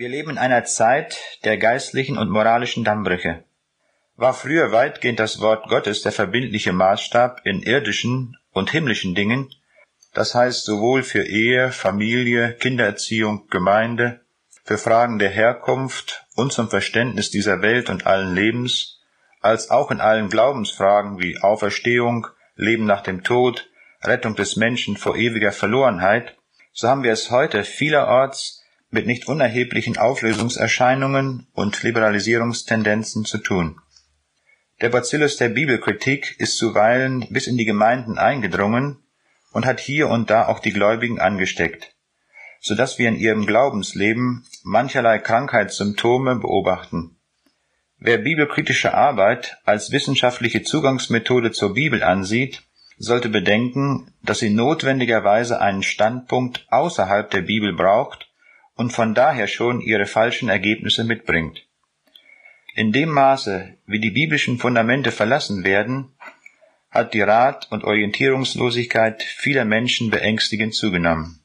Wir leben in einer Zeit der geistlichen und moralischen Dammbrüche. War früher weitgehend das Wort Gottes der verbindliche Maßstab in irdischen und himmlischen Dingen, das heißt sowohl für Ehe, Familie, Kindererziehung, Gemeinde, für Fragen der Herkunft und zum Verständnis dieser Welt und allen Lebens, als auch in allen Glaubensfragen wie Auferstehung, Leben nach dem Tod, Rettung des Menschen vor ewiger Verlorenheit, so haben wir es heute vielerorts mit nicht unerheblichen Auflösungserscheinungen und Liberalisierungstendenzen zu tun. Der Bacillus der Bibelkritik ist zuweilen bis in die Gemeinden eingedrungen und hat hier und da auch die Gläubigen angesteckt, so dass wir in ihrem Glaubensleben mancherlei Krankheitssymptome beobachten. Wer bibelkritische Arbeit als wissenschaftliche Zugangsmethode zur Bibel ansieht, sollte bedenken, dass sie notwendigerweise einen Standpunkt außerhalb der Bibel braucht und von daher schon ihre falschen Ergebnisse mitbringt. In dem Maße, wie die biblischen Fundamente verlassen werden, hat die Rat- und Orientierungslosigkeit vieler Menschen beängstigend zugenommen.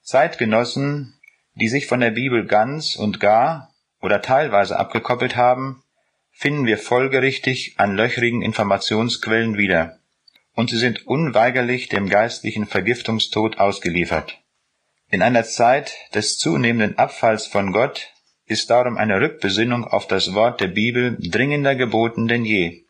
Zeitgenossen, die sich von der Bibel ganz und gar oder teilweise abgekoppelt haben, finden wir folgerichtig an löchrigen Informationsquellen wieder, und sie sind unweigerlich dem geistlichen Vergiftungstod ausgeliefert. In einer Zeit des zunehmenden Abfalls von Gott ist darum eine Rückbesinnung auf das Wort der Bibel dringender geboten denn je.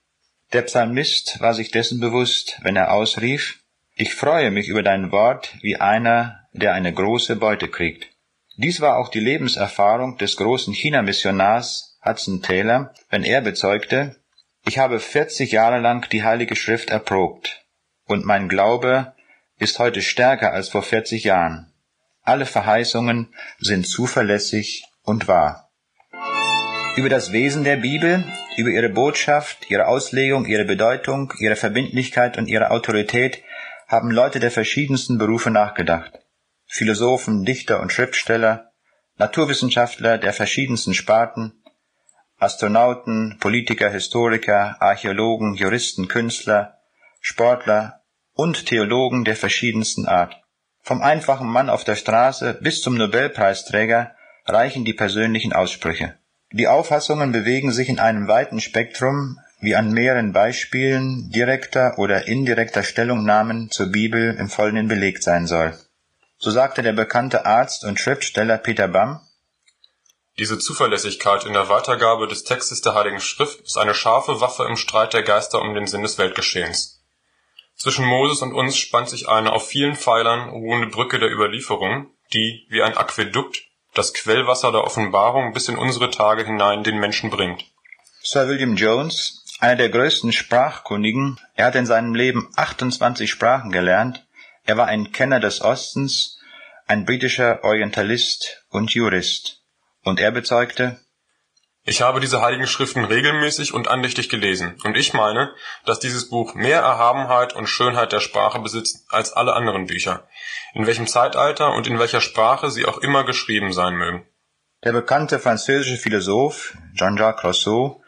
Der Psalmist war sich dessen bewusst, wenn er ausrief, Ich freue mich über dein Wort wie einer, der eine große Beute kriegt. Dies war auch die Lebenserfahrung des großen China-Missionars Hudson Taylor, wenn er bezeugte, ich habe 40 Jahre lang die Heilige Schrift erprobt, und mein Glaube ist heute stärker als vor 40 Jahren. Alle Verheißungen sind zuverlässig und wahr. Über das Wesen der Bibel, über ihre Botschaft, ihre Auslegung, ihre Bedeutung, ihre Verbindlichkeit und ihre Autorität haben Leute der verschiedensten Berufe nachgedacht. Philosophen, Dichter und Schriftsteller, Naturwissenschaftler der verschiedensten Sparten, Astronauten, Politiker, Historiker, Archäologen, Juristen, Künstler, Sportler und Theologen der verschiedensten Art. Vom einfachen Mann auf der Straße bis zum Nobelpreisträger reichen die persönlichen Aussprüche. Die Auffassungen bewegen sich in einem weiten Spektrum, wie an mehreren Beispielen direkter oder indirekter Stellungnahmen zur Bibel im Folgenden belegt sein soll. So sagte der bekannte Arzt und Schriftsteller Peter Bamm, diese Zuverlässigkeit in der Weitergabe des Textes der Heiligen Schrift ist eine scharfe Waffe im Streit der Geister um den Sinn des Weltgeschehens. Zwischen Moses und uns spannt sich eine auf vielen Pfeilern ruhende Brücke der Überlieferung, die, wie ein Aquädukt, das Quellwasser der Offenbarung bis in unsere Tage hinein den Menschen bringt. Sir William Jones, einer der größten Sprachkundigen, er hat in seinem Leben 28 Sprachen gelernt, er war ein Kenner des Ostens, ein britischer Orientalist und Jurist. Und er bezeugte, ich habe diese heiligen Schriften regelmäßig und andächtig gelesen, und ich meine, dass dieses Buch mehr Erhabenheit und Schönheit der Sprache besitzt als alle anderen Bücher, in welchem Zeitalter und in welcher Sprache sie auch immer geschrieben sein mögen. Der bekannte französische Philosoph Jean-Jacques Rousseau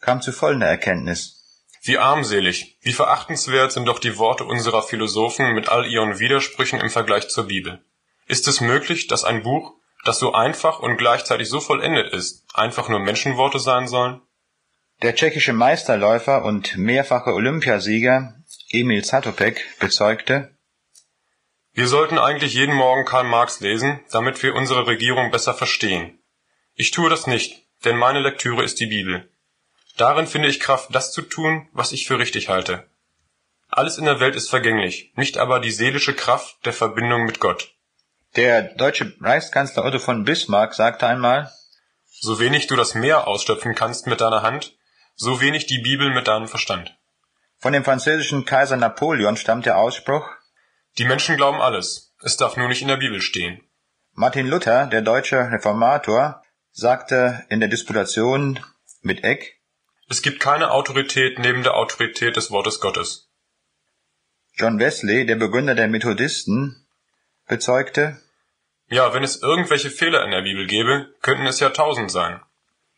kam zu folgender Erkenntnis. Wie armselig, wie verachtenswert sind doch die Worte unserer Philosophen mit all ihren Widersprüchen im Vergleich zur Bibel. Ist es möglich, dass ein Buch, das so einfach und gleichzeitig so vollendet ist, einfach nur Menschenworte sein sollen? Der tschechische Meisterläufer und mehrfache Olympiasieger Emil Zatopek bezeugte, wir sollten eigentlich jeden Morgen Karl Marx lesen, damit wir unsere Regierung besser verstehen. Ich tue das nicht, denn meine Lektüre ist die Bibel. Darin finde ich Kraft, das zu tun, was ich für richtig halte. Alles in der Welt ist vergänglich, nicht aber die seelische Kraft der Verbindung mit Gott. Der deutsche Reichskanzler Otto von Bismarck sagte einmal, so wenig du das Meer ausstopfen kannst mit deiner Hand, so wenig die Bibel mit deinem Verstand. Von dem französischen Kaiser Napoleon stammt der Ausspruch, die Menschen glauben alles, es darf nur nicht in der Bibel stehen. Martin Luther, der deutsche Reformator, sagte in der Disputation mit Eck, es gibt keine Autorität neben der Autorität des Wortes Gottes. John Wesley, der Begründer der Methodisten, bezeugte, ja, wenn es irgendwelche Fehler in der Bibel gäbe, könnten es ja tausend sein.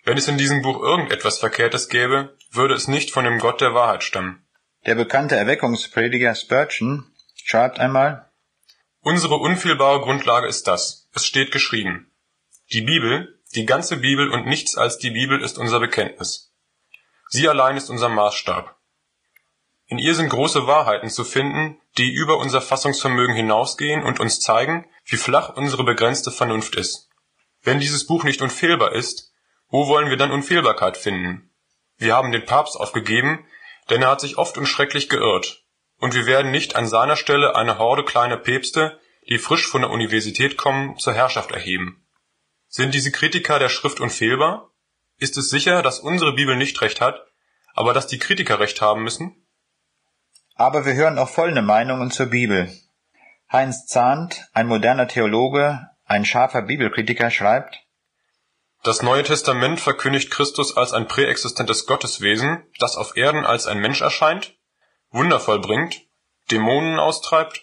Wenn es in diesem Buch irgendetwas Verkehrtes gäbe, würde es nicht von dem Gott der Wahrheit stammen. Der bekannte Erweckungsprediger Spurgeon schreibt einmal, Unsere unfehlbare Grundlage ist das. Es steht geschrieben. Die Bibel, Die ganze Bibel und nichts als die Bibel ist unser Bekenntnis. Sie allein ist unser Maßstab. In ihr sind große Wahrheiten zu finden, die über unser Fassungsvermögen hinausgehen und uns zeigen, wie flach unsere begrenzte Vernunft ist. Wenn dieses Buch nicht unfehlbar ist, wo wollen wir dann Unfehlbarkeit finden? Wir haben den Papst aufgegeben, denn er hat sich oft und schrecklich geirrt. Und wir werden nicht an seiner Stelle eine Horde kleiner Päpste, die frisch von der Universität kommen, zur Herrschaft erheben. Sind diese Kritiker der Schrift unfehlbar? Ist es sicher, dass unsere Bibel nicht recht hat, aber dass die Kritiker recht haben müssen? Aber wir hören auch folgende Meinungen zur Bibel. Heinz Zahnt, ein moderner Theologe, ein scharfer Bibelkritiker, schreibt, Das Neue Testament verkündigt Christus als ein präexistentes Gotteswesen, das auf Erden als ein Mensch erscheint, Wunder vollbringt, Dämonen austreibt,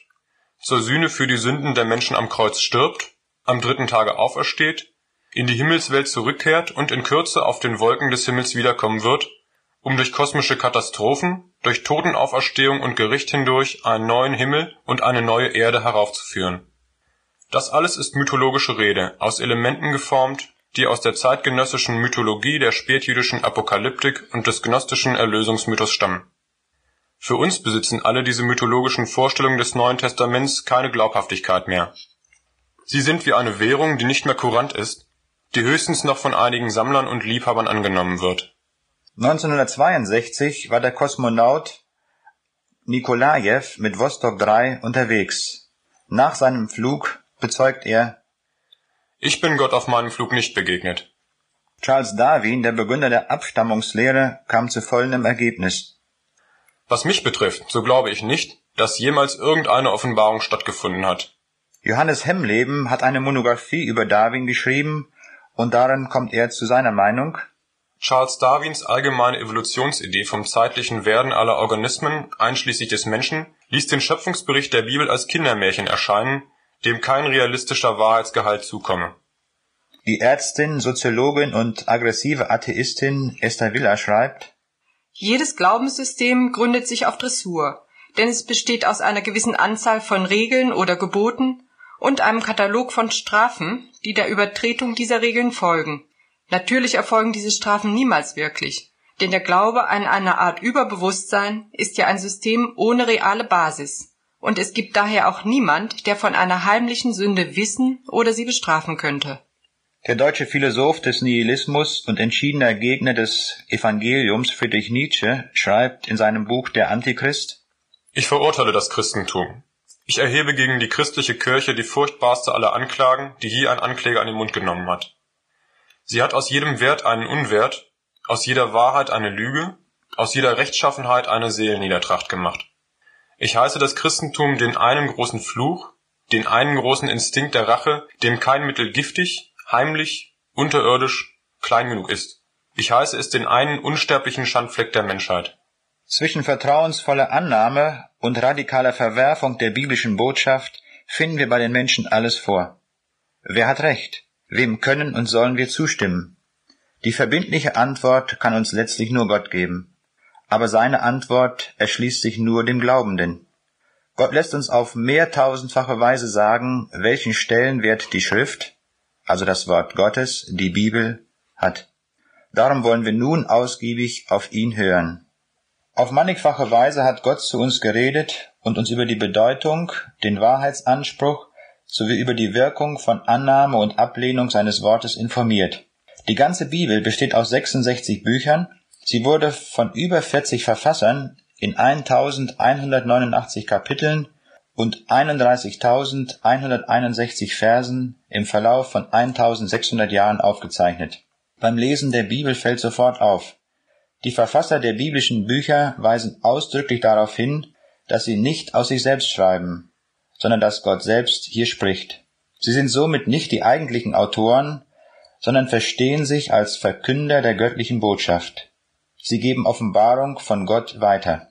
zur Sühne für die Sünden der Menschen am Kreuz stirbt, am dritten Tage aufersteht, in die Himmelswelt zurückkehrt und in Kürze auf den Wolken des Himmels wiederkommen wird, um durch kosmische Katastrophen, durch Totenauferstehung und Gericht hindurch einen neuen Himmel und eine neue Erde heraufzuführen. Das alles ist mythologische Rede, aus Elementen geformt, die aus der zeitgenössischen Mythologie der spätjüdischen Apokalyptik und des gnostischen Erlösungsmythos stammen. Für uns besitzen alle diese mythologischen Vorstellungen des Neuen Testaments keine Glaubhaftigkeit mehr. Sie sind wie eine Währung, die nicht mehr kurant ist, die höchstens noch von einigen Sammlern und Liebhabern angenommen wird 1962 war der Kosmonaut Nikolajew mit Vostok 3 unterwegs. Nach seinem Flug bezeugt er, Ich bin Gott auf meinem Flug nicht begegnet. Charles Darwin, der Begründer der Abstammungslehre, kam zu folgendem Ergebnis. Was mich betrifft, so glaube ich nicht, dass jemals irgendeine Offenbarung stattgefunden hat. Johannes Hemleben hat eine Monographie über Darwin geschrieben und darin kommt er zu seiner Meinung, Charles Darwins allgemeine Evolutionsidee vom zeitlichen Werden aller Organismen, einschließlich des Menschen, ließ den Schöpfungsbericht der Bibel als Kindermärchen erscheinen, dem kein realistischer Wahrheitsgehalt zukomme. Die Ärztin, Soziologin und aggressive Atheistin Esther Villa schreibt, Jedes Glaubenssystem gründet sich auf Dressur, denn es besteht aus einer gewissen Anzahl von Regeln oder Geboten und einem Katalog von Strafen, die der Übertretung dieser Regeln folgen. Natürlich erfolgen diese Strafen niemals wirklich, denn der Glaube an eine Art Überbewusstsein ist ja ein System ohne reale Basis, und es gibt daher auch niemand, der von einer heimlichen Sünde wissen oder sie bestrafen könnte. Der deutsche Philosoph des Nihilismus und entschiedener Gegner des Evangeliums Friedrich Nietzsche schreibt in seinem Buch Der Antichrist Ich verurteile das Christentum. Ich erhebe gegen die christliche Kirche die furchtbarste aller Anklagen, die je ein Ankläger an den Mund genommen hat. Sie hat aus jedem Wert einen Unwert, aus jeder Wahrheit eine Lüge, aus jeder Rechtschaffenheit eine Seelenniedertracht gemacht. Ich heiße das Christentum den einen großen Fluch, den einen großen Instinkt der Rache, dem kein Mittel giftig, heimlich, unterirdisch, klein genug ist. Ich heiße es den einen unsterblichen Schandfleck der Menschheit. Zwischen vertrauensvoller Annahme und radikaler Verwerfung der biblischen Botschaft finden wir bei den Menschen alles vor. Wer hat recht? Wem können und sollen wir zustimmen? Die verbindliche Antwort kann uns letztlich nur Gott geben. Aber seine Antwort erschließt sich nur dem Glaubenden. Gott lässt uns auf mehrtausendfache Weise sagen, welchen Stellenwert die Schrift, also das Wort Gottes, die Bibel, hat. Darum wollen wir nun ausgiebig auf ihn hören. Auf mannigfache Weise hat Gott zu uns geredet und uns über die Bedeutung, den Wahrheitsanspruch sowie über die Wirkung von Annahme und Ablehnung seines Wortes informiert. Die ganze Bibel besteht aus 66 Büchern. Sie wurde von über 40 Verfassern in 1189 Kapiteln und 31.161 Versen im Verlauf von 1600 Jahren aufgezeichnet. Beim Lesen der Bibel fällt sofort auf. Die Verfasser der biblischen Bücher weisen ausdrücklich darauf hin, dass sie nicht aus sich selbst schreiben, sondern dass Gott selbst hier spricht. Sie sind somit nicht die eigentlichen Autoren, sondern verstehen sich als Verkünder der göttlichen Botschaft. Sie geben Offenbarung von Gott weiter.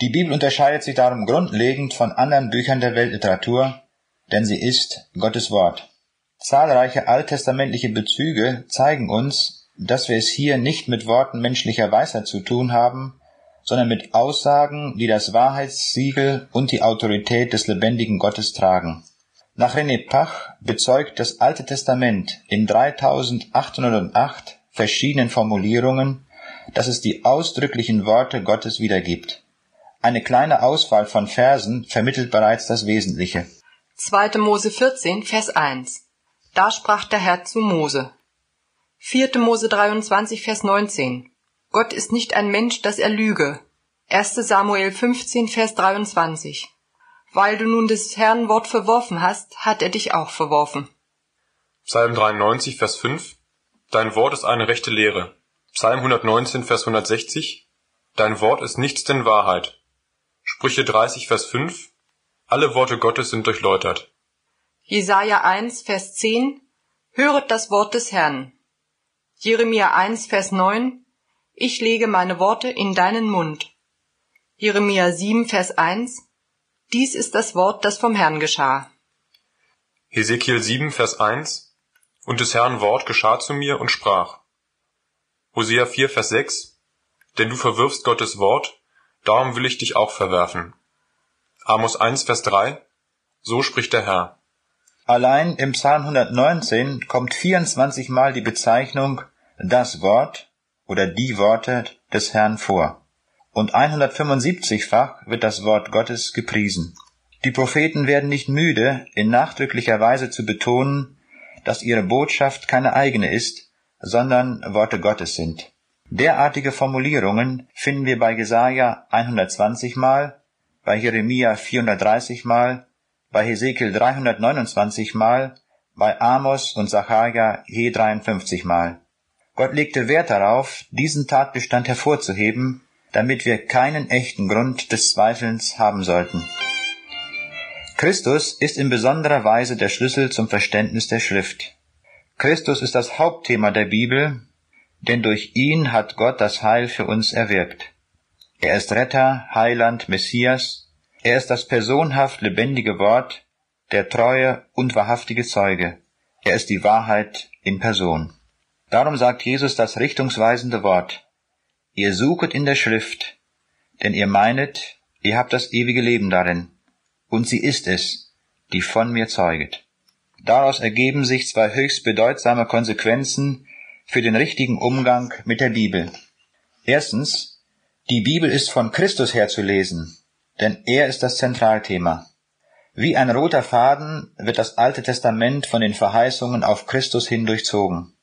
Die Bibel unterscheidet sich darum grundlegend von anderen Büchern der Weltliteratur, denn sie ist Gottes Wort. Zahlreiche alttestamentliche Bezüge zeigen uns, dass wir es hier nicht mit Worten menschlicher Weisheit zu tun haben, sondern mit Aussagen, die das Wahrheitssiegel und die Autorität des lebendigen Gottes tragen. Nach René Pach bezeugt das Alte Testament in 3808 verschiedenen Formulierungen, dass es die ausdrücklichen Worte Gottes wiedergibt. Eine kleine Auswahl von Versen vermittelt bereits das Wesentliche. 2. Mose 14, Vers 1. Da sprach der Herr zu Mose. 4. Mose 23, Vers 19. Gott ist nicht ein Mensch, dass er lüge. 1. Samuel 15, Vers 23. Weil du nun des Herrn Wort verworfen hast, hat er dich auch verworfen. Psalm 93, Vers 5. Dein Wort ist eine rechte Lehre. Psalm 119, Vers 160. Dein Wort ist nichts denn Wahrheit. Sprüche 30, Vers 5. Alle Worte Gottes sind durchläutert. Jesaja 1, Vers 10. Höret das Wort des Herrn. Jeremia 1, Vers 9. Ich lege meine Worte in deinen Mund. Jeremia 7, Vers 1. Dies ist das Wort, das vom Herrn geschah. Hesekiel 7, Vers 1. Und des Herrn Wort geschah zu mir und sprach. Hosea 4, Vers 6. Denn du verwirfst Gottes Wort, darum will ich dich auch verwerfen. Amos 1, Vers 3. So spricht der Herr. Allein im Psalm 119 kommt 24 Mal die Bezeichnung das Wort oder die Worte des Herrn vor und 175-fach wird das Wort Gottes gepriesen. Die Propheten werden nicht müde, in nachdrücklicher Weise zu betonen, dass ihre Botschaft keine eigene ist, sondern Worte Gottes sind. Derartige Formulierungen finden wir bei Jesaja 120 Mal, bei Jeremia 430 Mal, bei Hesekiel 329 Mal, bei Amos und Sacharja je 53 Mal. Gott legte Wert darauf, diesen Tatbestand hervorzuheben damit wir keinen echten Grund des Zweifelns haben sollten. Christus ist in besonderer Weise der Schlüssel zum Verständnis der Schrift. Christus ist das Hauptthema der Bibel, denn durch ihn hat Gott das Heil für uns erwirkt. Er ist Retter, Heiland, Messias, er ist das personhaft lebendige Wort, der treue und wahrhaftige Zeuge, er ist die Wahrheit in Person. Darum sagt Jesus das richtungsweisende Wort, Ihr suchet in der Schrift, denn ihr meinet, ihr habt das ewige Leben darin, und sie ist es, die von mir zeuget. Daraus ergeben sich zwei höchst bedeutsame Konsequenzen für den richtigen Umgang mit der Bibel. Erstens, die Bibel ist von Christus her zu lesen, denn er ist das Zentralthema. Wie ein roter Faden wird das Alte Testament von den Verheißungen auf Christus hin durchzogen,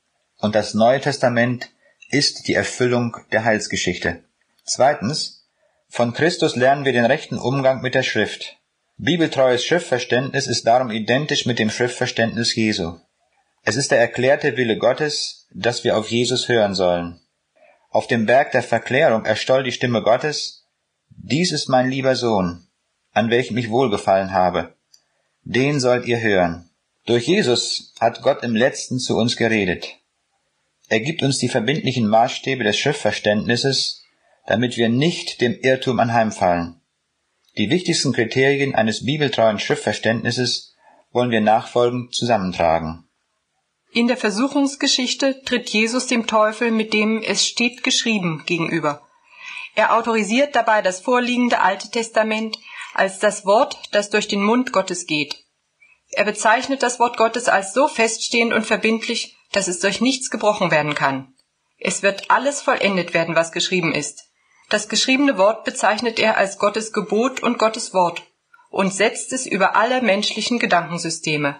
und das Neue Testament ist die Erfüllung der Heilsgeschichte. Zweitens, von Christus lernen wir den rechten Umgang mit der Schrift. Bibeltreues Schriftverständnis ist darum identisch mit dem Schriftverständnis Jesu. Es ist der erklärte Wille Gottes, dass wir auf Jesus hören sollen. Auf dem Berg der Verklärung erstoll die Stimme Gottes, dies ist mein lieber Sohn, an welchem ich wohlgefallen habe. Den sollt ihr hören. Durch Jesus hat Gott im letzten zu uns geredet. Er gibt uns die verbindlichen Maßstäbe des Schriftverständnisses, damit wir nicht dem Irrtum anheimfallen. Die wichtigsten Kriterien eines bibeltreuen Schriftverständnisses wollen wir nachfolgend zusammentragen. In der Versuchungsgeschichte tritt Jesus dem Teufel mit dem es steht geschrieben gegenüber. Er autorisiert dabei das vorliegende Alte Testament als das Wort, das durch den Mund Gottes geht. Er bezeichnet das Wort Gottes als so feststehend und verbindlich, dass es durch nichts gebrochen werden kann. Es wird alles vollendet werden, was geschrieben ist. Das geschriebene Wort bezeichnet er als Gottes Gebot und Gottes Wort und setzt es über alle menschlichen Gedankensysteme.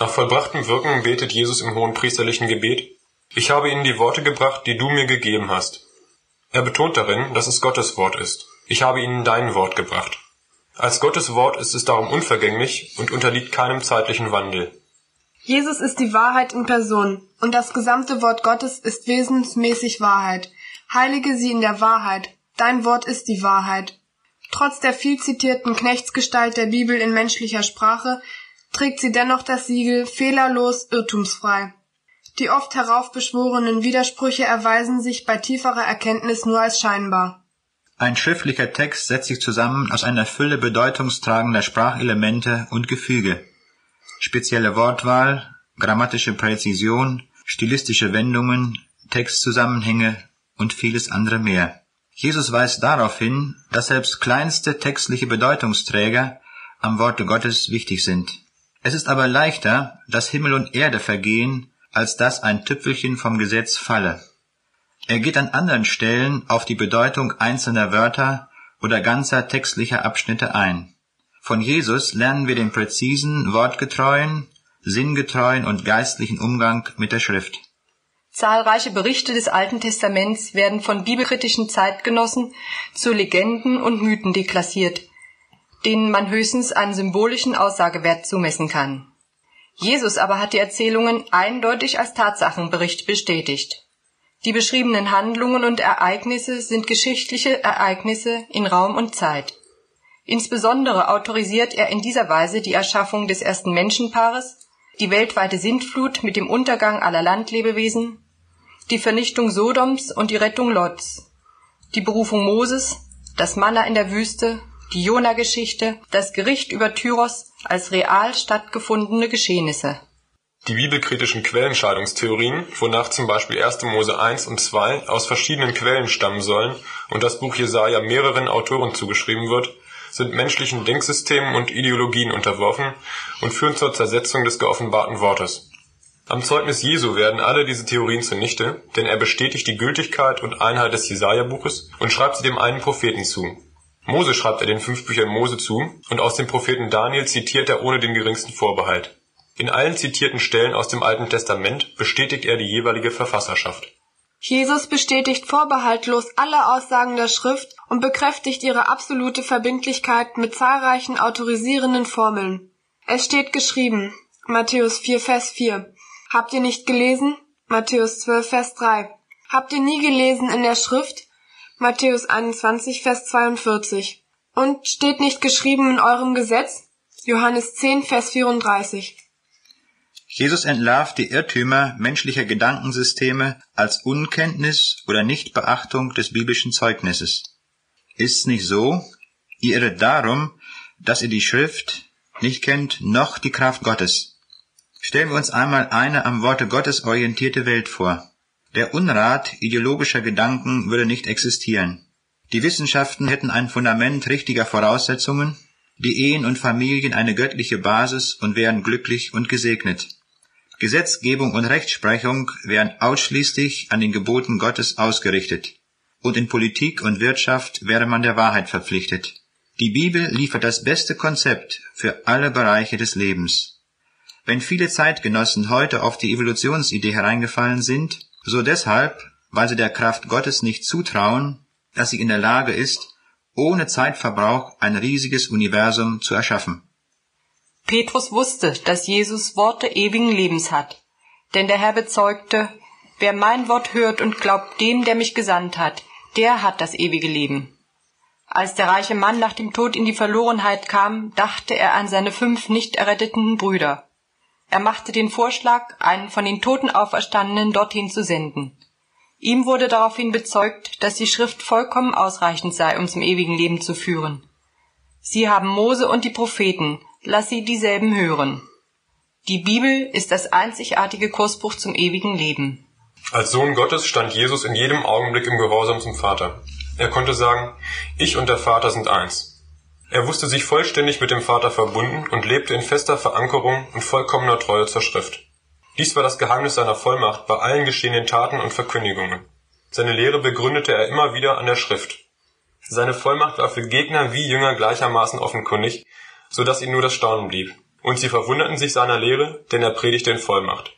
Nach vollbrachtem Wirken betet Jesus im hohen priesterlichen Gebet, ich habe ihnen die Worte gebracht, die du mir gegeben hast. Er betont darin, dass es Gottes Wort ist. Ich habe ihnen dein Wort gebracht. Als Gottes Wort ist es darum unvergänglich und unterliegt keinem zeitlichen Wandel. Jesus ist die Wahrheit in Person, und das gesamte Wort Gottes ist wesensmäßig Wahrheit. Heilige sie in der Wahrheit, dein Wort ist die Wahrheit. Trotz der viel zitierten Knechtsgestalt der Bibel in menschlicher Sprache trägt sie dennoch das Siegel fehlerlos irrtumsfrei. Die oft heraufbeschworenen Widersprüche erweisen sich bei tieferer Erkenntnis nur als scheinbar. Ein schriftlicher Text setzt sich zusammen aus einer Fülle bedeutungstragender Sprachelemente und Gefüge spezielle Wortwahl, grammatische Präzision, stilistische Wendungen, Textzusammenhänge und vieles andere mehr. Jesus weist darauf hin, dass selbst kleinste textliche Bedeutungsträger am Worte Gottes wichtig sind. Es ist aber leichter, dass Himmel und Erde vergehen, als dass ein Tüpfelchen vom Gesetz falle. Er geht an anderen Stellen auf die Bedeutung einzelner Wörter oder ganzer textlicher Abschnitte ein. Von Jesus lernen wir den präzisen, wortgetreuen, sinngetreuen und geistlichen Umgang mit der Schrift. Zahlreiche Berichte des Alten Testaments werden von bibelkritischen Zeitgenossen zu Legenden und Mythen deklassiert, denen man höchstens einen symbolischen Aussagewert zumessen kann. Jesus aber hat die Erzählungen eindeutig als Tatsachenbericht bestätigt. Die beschriebenen Handlungen und Ereignisse sind geschichtliche Ereignisse in Raum und Zeit. Insbesondere autorisiert er in dieser Weise die Erschaffung des ersten Menschenpaares, die weltweite Sintflut mit dem Untergang aller Landlebewesen, die Vernichtung Sodoms und die Rettung Lots, die Berufung Moses, das Manna in der Wüste, die Jona-Geschichte, das Gericht über Tyros als real stattgefundene Geschehnisse. Die bibelkritischen Quellenscheidungstheorien, wonach zum Beispiel 1. Mose 1 und 2 aus verschiedenen Quellen stammen sollen und das Buch Jesaja mehreren Autoren zugeschrieben wird, sind menschlichen Denksystemen und Ideologien unterworfen und führen zur Zersetzung des geoffenbarten Wortes. Am Zeugnis Jesu werden alle diese Theorien zunichte, denn er bestätigt die Gültigkeit und Einheit des Jesaja-Buches und schreibt sie dem einen Propheten zu. Mose schreibt er den fünf Büchern Mose zu und aus dem Propheten Daniel zitiert er ohne den geringsten Vorbehalt. In allen zitierten Stellen aus dem Alten Testament bestätigt er die jeweilige Verfasserschaft. Jesus bestätigt vorbehaltlos alle Aussagen der Schrift und bekräftigt ihre absolute Verbindlichkeit mit zahlreichen autorisierenden Formeln. Es steht geschrieben, Matthäus 4, Vers 4. Habt ihr nicht gelesen? Matthäus 12, Vers 3. Habt ihr nie gelesen in der Schrift? Matthäus 21, Vers 42. Und steht nicht geschrieben in eurem Gesetz? Johannes 10, Vers 34. Jesus entlarvt die Irrtümer menschlicher Gedankensysteme als Unkenntnis oder Nichtbeachtung des biblischen Zeugnisses. Ist's nicht so? Ihr irret darum, dass ihr die Schrift nicht kennt, noch die Kraft Gottes. Stellen wir uns einmal eine am Worte Gottes orientierte Welt vor. Der Unrat ideologischer Gedanken würde nicht existieren. Die Wissenschaften hätten ein Fundament richtiger Voraussetzungen, die Ehen und Familien eine göttliche Basis und wären glücklich und gesegnet. Gesetzgebung und Rechtsprechung wären ausschließlich an den Geboten Gottes ausgerichtet, und in Politik und Wirtschaft wäre man der Wahrheit verpflichtet. Die Bibel liefert das beste Konzept für alle Bereiche des Lebens. Wenn viele Zeitgenossen heute auf die Evolutionsidee hereingefallen sind, so deshalb, weil sie der Kraft Gottes nicht zutrauen, dass sie in der Lage ist, ohne Zeitverbrauch ein riesiges Universum zu erschaffen. Petrus wusste, dass Jesus Worte ewigen Lebens hat. Denn der Herr bezeugte, wer mein Wort hört und glaubt dem, der mich gesandt hat, der hat das ewige Leben. Als der reiche Mann nach dem Tod in die Verlorenheit kam, dachte er an seine fünf nicht erretteten Brüder. Er machte den Vorschlag, einen von den Toten Auferstandenen dorthin zu senden. Ihm wurde daraufhin bezeugt, dass die Schrift vollkommen ausreichend sei, um zum ewigen Leben zu führen. Sie haben Mose und die Propheten, lass sie dieselben hören. Die Bibel ist das einzigartige Kursbuch zum ewigen Leben. Als Sohn Gottes stand Jesus in jedem Augenblick im Gehorsam zum Vater. Er konnte sagen, ich und der Vater sind eins. Er wusste sich vollständig mit dem Vater verbunden und lebte in fester Verankerung und vollkommener Treue zur Schrift. Dies war das Geheimnis seiner Vollmacht bei allen geschehenen Taten und Verkündigungen. Seine Lehre begründete er immer wieder an der Schrift. Seine Vollmacht war für Gegner wie Jünger gleichermaßen offenkundig, so dass ihnen nur das Staunen blieb. Und sie verwunderten sich seiner Lehre, denn er predigte in Vollmacht.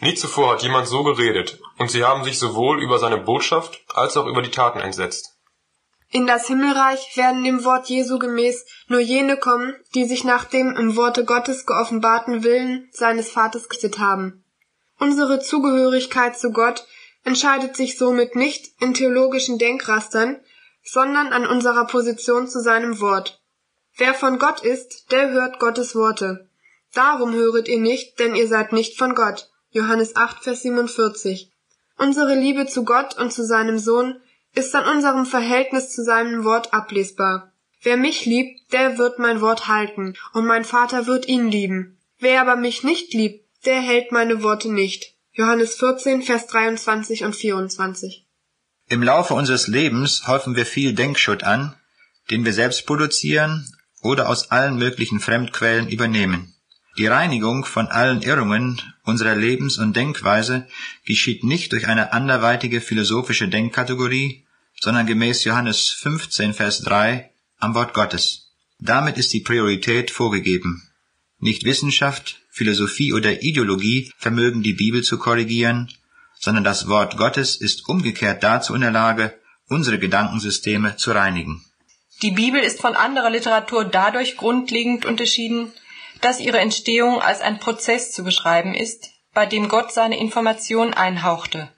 Nie zuvor hat jemand so geredet, und sie haben sich sowohl über seine Botschaft als auch über die Taten entsetzt. In das Himmelreich werden dem Wort Jesu gemäß nur jene kommen, die sich nach dem im Worte Gottes geoffenbarten Willen seines Vaters gerichtet haben. Unsere Zugehörigkeit zu Gott entscheidet sich somit nicht in theologischen Denkrastern, sondern an unserer Position zu seinem Wort. Wer von Gott ist, der hört Gottes Worte. Darum höret ihr nicht, denn ihr seid nicht von Gott. Johannes 8, Vers 47. Unsere Liebe zu Gott und zu seinem Sohn ist an unserem Verhältnis zu seinem Wort ablesbar. Wer mich liebt, der wird mein Wort halten, und mein Vater wird ihn lieben. Wer aber mich nicht liebt, der hält meine Worte nicht. Johannes 14, Vers 23 und 24. Im Laufe unseres Lebens häufen wir viel Denkschutt an, den wir selbst produzieren oder aus allen möglichen Fremdquellen übernehmen. Die Reinigung von allen Irrungen unserer Lebens- und Denkweise geschieht nicht durch eine anderweitige philosophische Denkkategorie, sondern gemäß Johannes 15, Vers 3 am Wort Gottes. Damit ist die Priorität vorgegeben. Nicht Wissenschaft, Philosophie oder Ideologie vermögen die Bibel zu korrigieren, sondern das Wort Gottes ist umgekehrt dazu in der Lage, unsere Gedankensysteme zu reinigen. Die Bibel ist von anderer Literatur dadurch grundlegend unterschieden, dass ihre Entstehung als ein Prozess zu beschreiben ist, bei dem Gott seine Information einhauchte.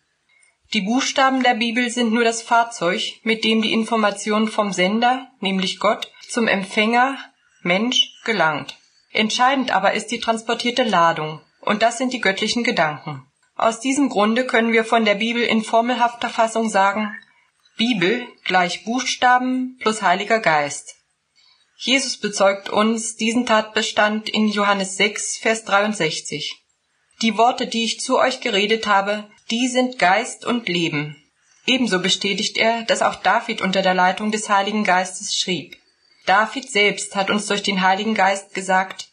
Die Buchstaben der Bibel sind nur das Fahrzeug, mit dem die Information vom Sender, nämlich Gott, zum Empfänger, Mensch, gelangt. Entscheidend aber ist die transportierte Ladung, und das sind die göttlichen Gedanken. Aus diesem Grunde können wir von der Bibel in formelhafter Fassung sagen, Bibel gleich Buchstaben plus Heiliger Geist. Jesus bezeugt uns diesen Tatbestand in Johannes 6, Vers 63. Die Worte, die ich zu euch geredet habe, die sind Geist und Leben. Ebenso bestätigt er, dass auch David unter der Leitung des Heiligen Geistes schrieb. David selbst hat uns durch den Heiligen Geist gesagt,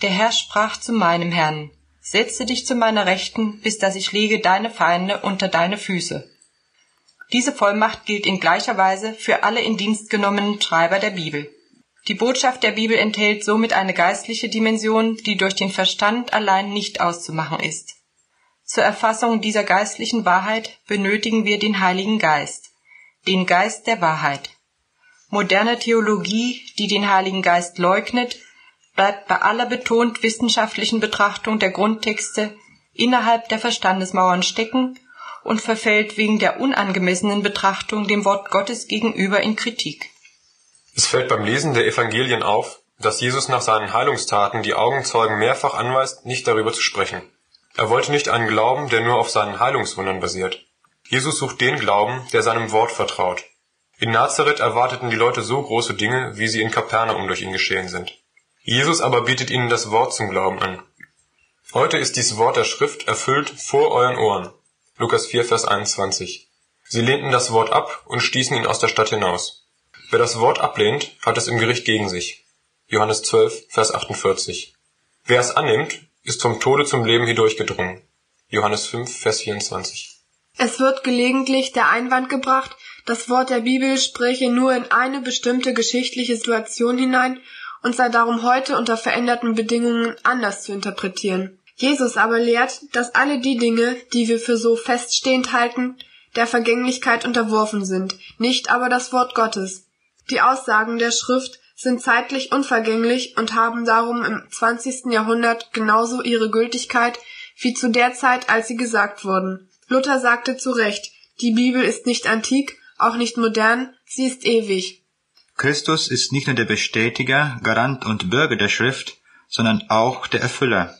der Herr sprach zu meinem Herrn, setze dich zu meiner Rechten, bis dass ich lege deine Feinde unter deine Füße. Diese Vollmacht gilt in gleicher Weise für alle in Dienst genommenen Schreiber der Bibel. Die Botschaft der Bibel enthält somit eine geistliche Dimension, die durch den Verstand allein nicht auszumachen ist. Zur Erfassung dieser geistlichen Wahrheit benötigen wir den Heiligen Geist, den Geist der Wahrheit. Moderne Theologie, die den Heiligen Geist leugnet, bleibt bei aller betont wissenschaftlichen Betrachtung der Grundtexte innerhalb der Verstandesmauern stecken und verfällt wegen der unangemessenen Betrachtung dem Wort Gottes gegenüber in Kritik. Es fällt beim Lesen der Evangelien auf, dass Jesus nach seinen Heilungstaten die Augenzeugen mehrfach anweist, nicht darüber zu sprechen. Er wollte nicht einen Glauben, der nur auf seinen Heilungswundern basiert. Jesus sucht den Glauben, der seinem Wort vertraut. In Nazareth erwarteten die Leute so große Dinge, wie sie in Kapernaum durch ihn geschehen sind. Jesus aber bietet ihnen das Wort zum Glauben an. Heute ist dies Wort der Schrift erfüllt vor euren Ohren. Lukas 4, Vers 21. Sie lehnten das Wort ab und stießen ihn aus der Stadt hinaus. Wer das Wort ablehnt, hat es im Gericht gegen sich. Johannes 12, Vers 48. Wer es annimmt, ist vom Tode zum Leben hindurchgedrungen. Johannes 5, Vers 24. Es wird gelegentlich der Einwand gebracht, das Wort der Bibel spräche nur in eine bestimmte geschichtliche Situation hinein und sei darum heute unter veränderten Bedingungen anders zu interpretieren. Jesus aber lehrt, dass alle die Dinge, die wir für so feststehend halten, der Vergänglichkeit unterworfen sind, nicht aber das Wort Gottes. Die Aussagen der Schrift sind zeitlich unvergänglich und haben darum im 20. Jahrhundert genauso ihre Gültigkeit wie zu der Zeit, als sie gesagt wurden. Luther sagte zu Recht, die Bibel ist nicht antik, auch nicht modern, sie ist ewig. Christus ist nicht nur der Bestätiger, Garant und Bürger der Schrift, sondern auch der Erfüller.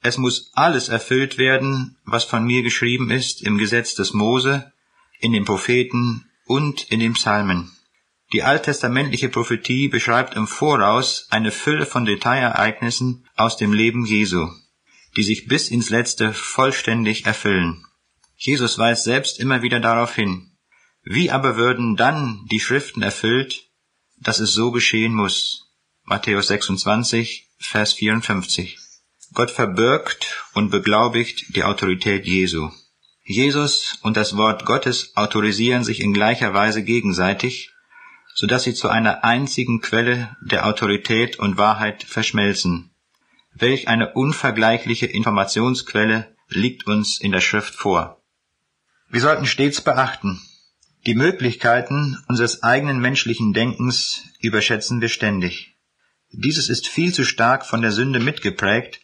Es muss alles erfüllt werden, was von mir geschrieben ist im Gesetz des Mose, in den Propheten und in den Psalmen. Die alttestamentliche Prophetie beschreibt im Voraus eine Fülle von Detailereignissen aus dem Leben Jesu, die sich bis ins Letzte vollständig erfüllen. Jesus weist selbst immer wieder darauf hin. Wie aber würden dann die Schriften erfüllt, dass es so geschehen muss? Matthäus 26, Vers 54. Gott verbirgt und beglaubigt die Autorität Jesu. Jesus und das Wort Gottes autorisieren sich in gleicher Weise gegenseitig so dass sie zu einer einzigen Quelle der Autorität und Wahrheit verschmelzen. Welch eine unvergleichliche Informationsquelle liegt uns in der Schrift vor. Wir sollten stets beachten, die Möglichkeiten unseres eigenen menschlichen Denkens überschätzen wir ständig. Dieses ist viel zu stark von der Sünde mitgeprägt,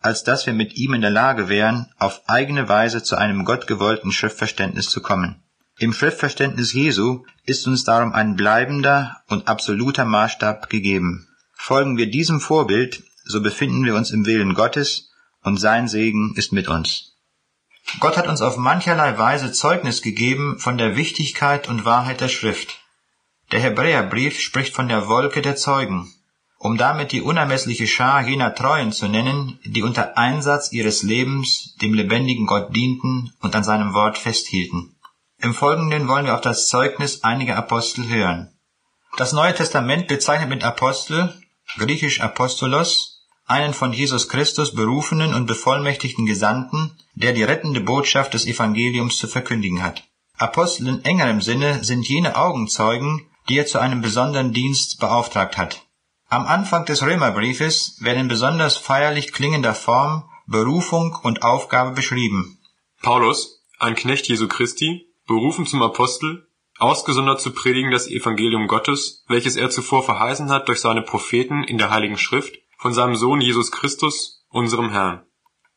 als dass wir mit ihm in der Lage wären, auf eigene Weise zu einem gottgewollten Schriftverständnis zu kommen. Im Schriftverständnis Jesu ist uns darum ein bleibender und absoluter Maßstab gegeben. Folgen wir diesem Vorbild, so befinden wir uns im Willen Gottes und sein Segen ist mit uns. Gott hat uns auf mancherlei Weise Zeugnis gegeben von der Wichtigkeit und Wahrheit der Schrift. Der Hebräerbrief spricht von der Wolke der Zeugen, um damit die unermessliche Schar jener Treuen zu nennen, die unter Einsatz ihres Lebens dem lebendigen Gott dienten und an seinem Wort festhielten. Im Folgenden wollen wir auf das Zeugnis einiger Apostel hören. Das Neue Testament bezeichnet mit Apostel, griechisch Apostolos, einen von Jesus Christus berufenen und bevollmächtigten Gesandten, der die rettende Botschaft des Evangeliums zu verkündigen hat. Apostel in engerem Sinne sind jene Augenzeugen, die er zu einem besonderen Dienst beauftragt hat. Am Anfang des Römerbriefes werden in besonders feierlich klingender Form Berufung und Aufgabe beschrieben. Paulus, ein Knecht Jesu Christi, berufen zum Apostel, ausgesondert zu predigen das Evangelium Gottes, welches er zuvor verheißen hat durch seine Propheten in der Heiligen Schrift, von seinem Sohn Jesus Christus, unserem Herrn.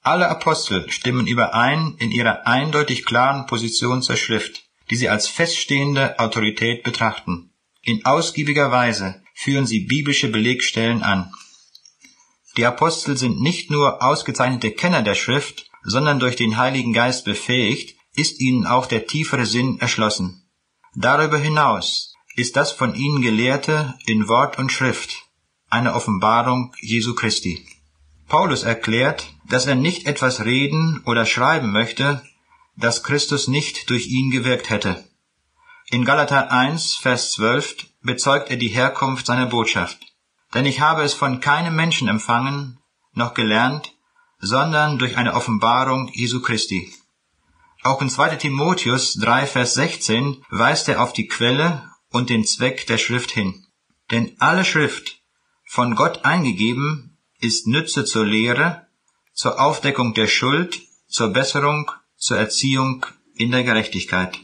Alle Apostel stimmen überein in ihrer eindeutig klaren Position zur Schrift, die sie als feststehende Autorität betrachten. In ausgiebiger Weise führen sie biblische Belegstellen an. Die Apostel sind nicht nur ausgezeichnete Kenner der Schrift, sondern durch den Heiligen Geist befähigt, ist ihnen auch der tiefere Sinn erschlossen. Darüber hinaus ist das von ihnen Gelehrte in Wort und Schrift eine Offenbarung Jesu Christi. Paulus erklärt, dass er nicht etwas reden oder schreiben möchte, das Christus nicht durch ihn gewirkt hätte. In Galater 1, Vers 12 bezeugt er die Herkunft seiner Botschaft. Denn ich habe es von keinem Menschen empfangen, noch gelernt, sondern durch eine Offenbarung Jesu Christi. Auch in 2 Timotheus 3, Vers 16 weist er auf die Quelle und den Zweck der Schrift hin. Denn alle Schrift, von Gott eingegeben, ist Nütze zur Lehre, zur Aufdeckung der Schuld, zur Besserung, zur Erziehung in der Gerechtigkeit.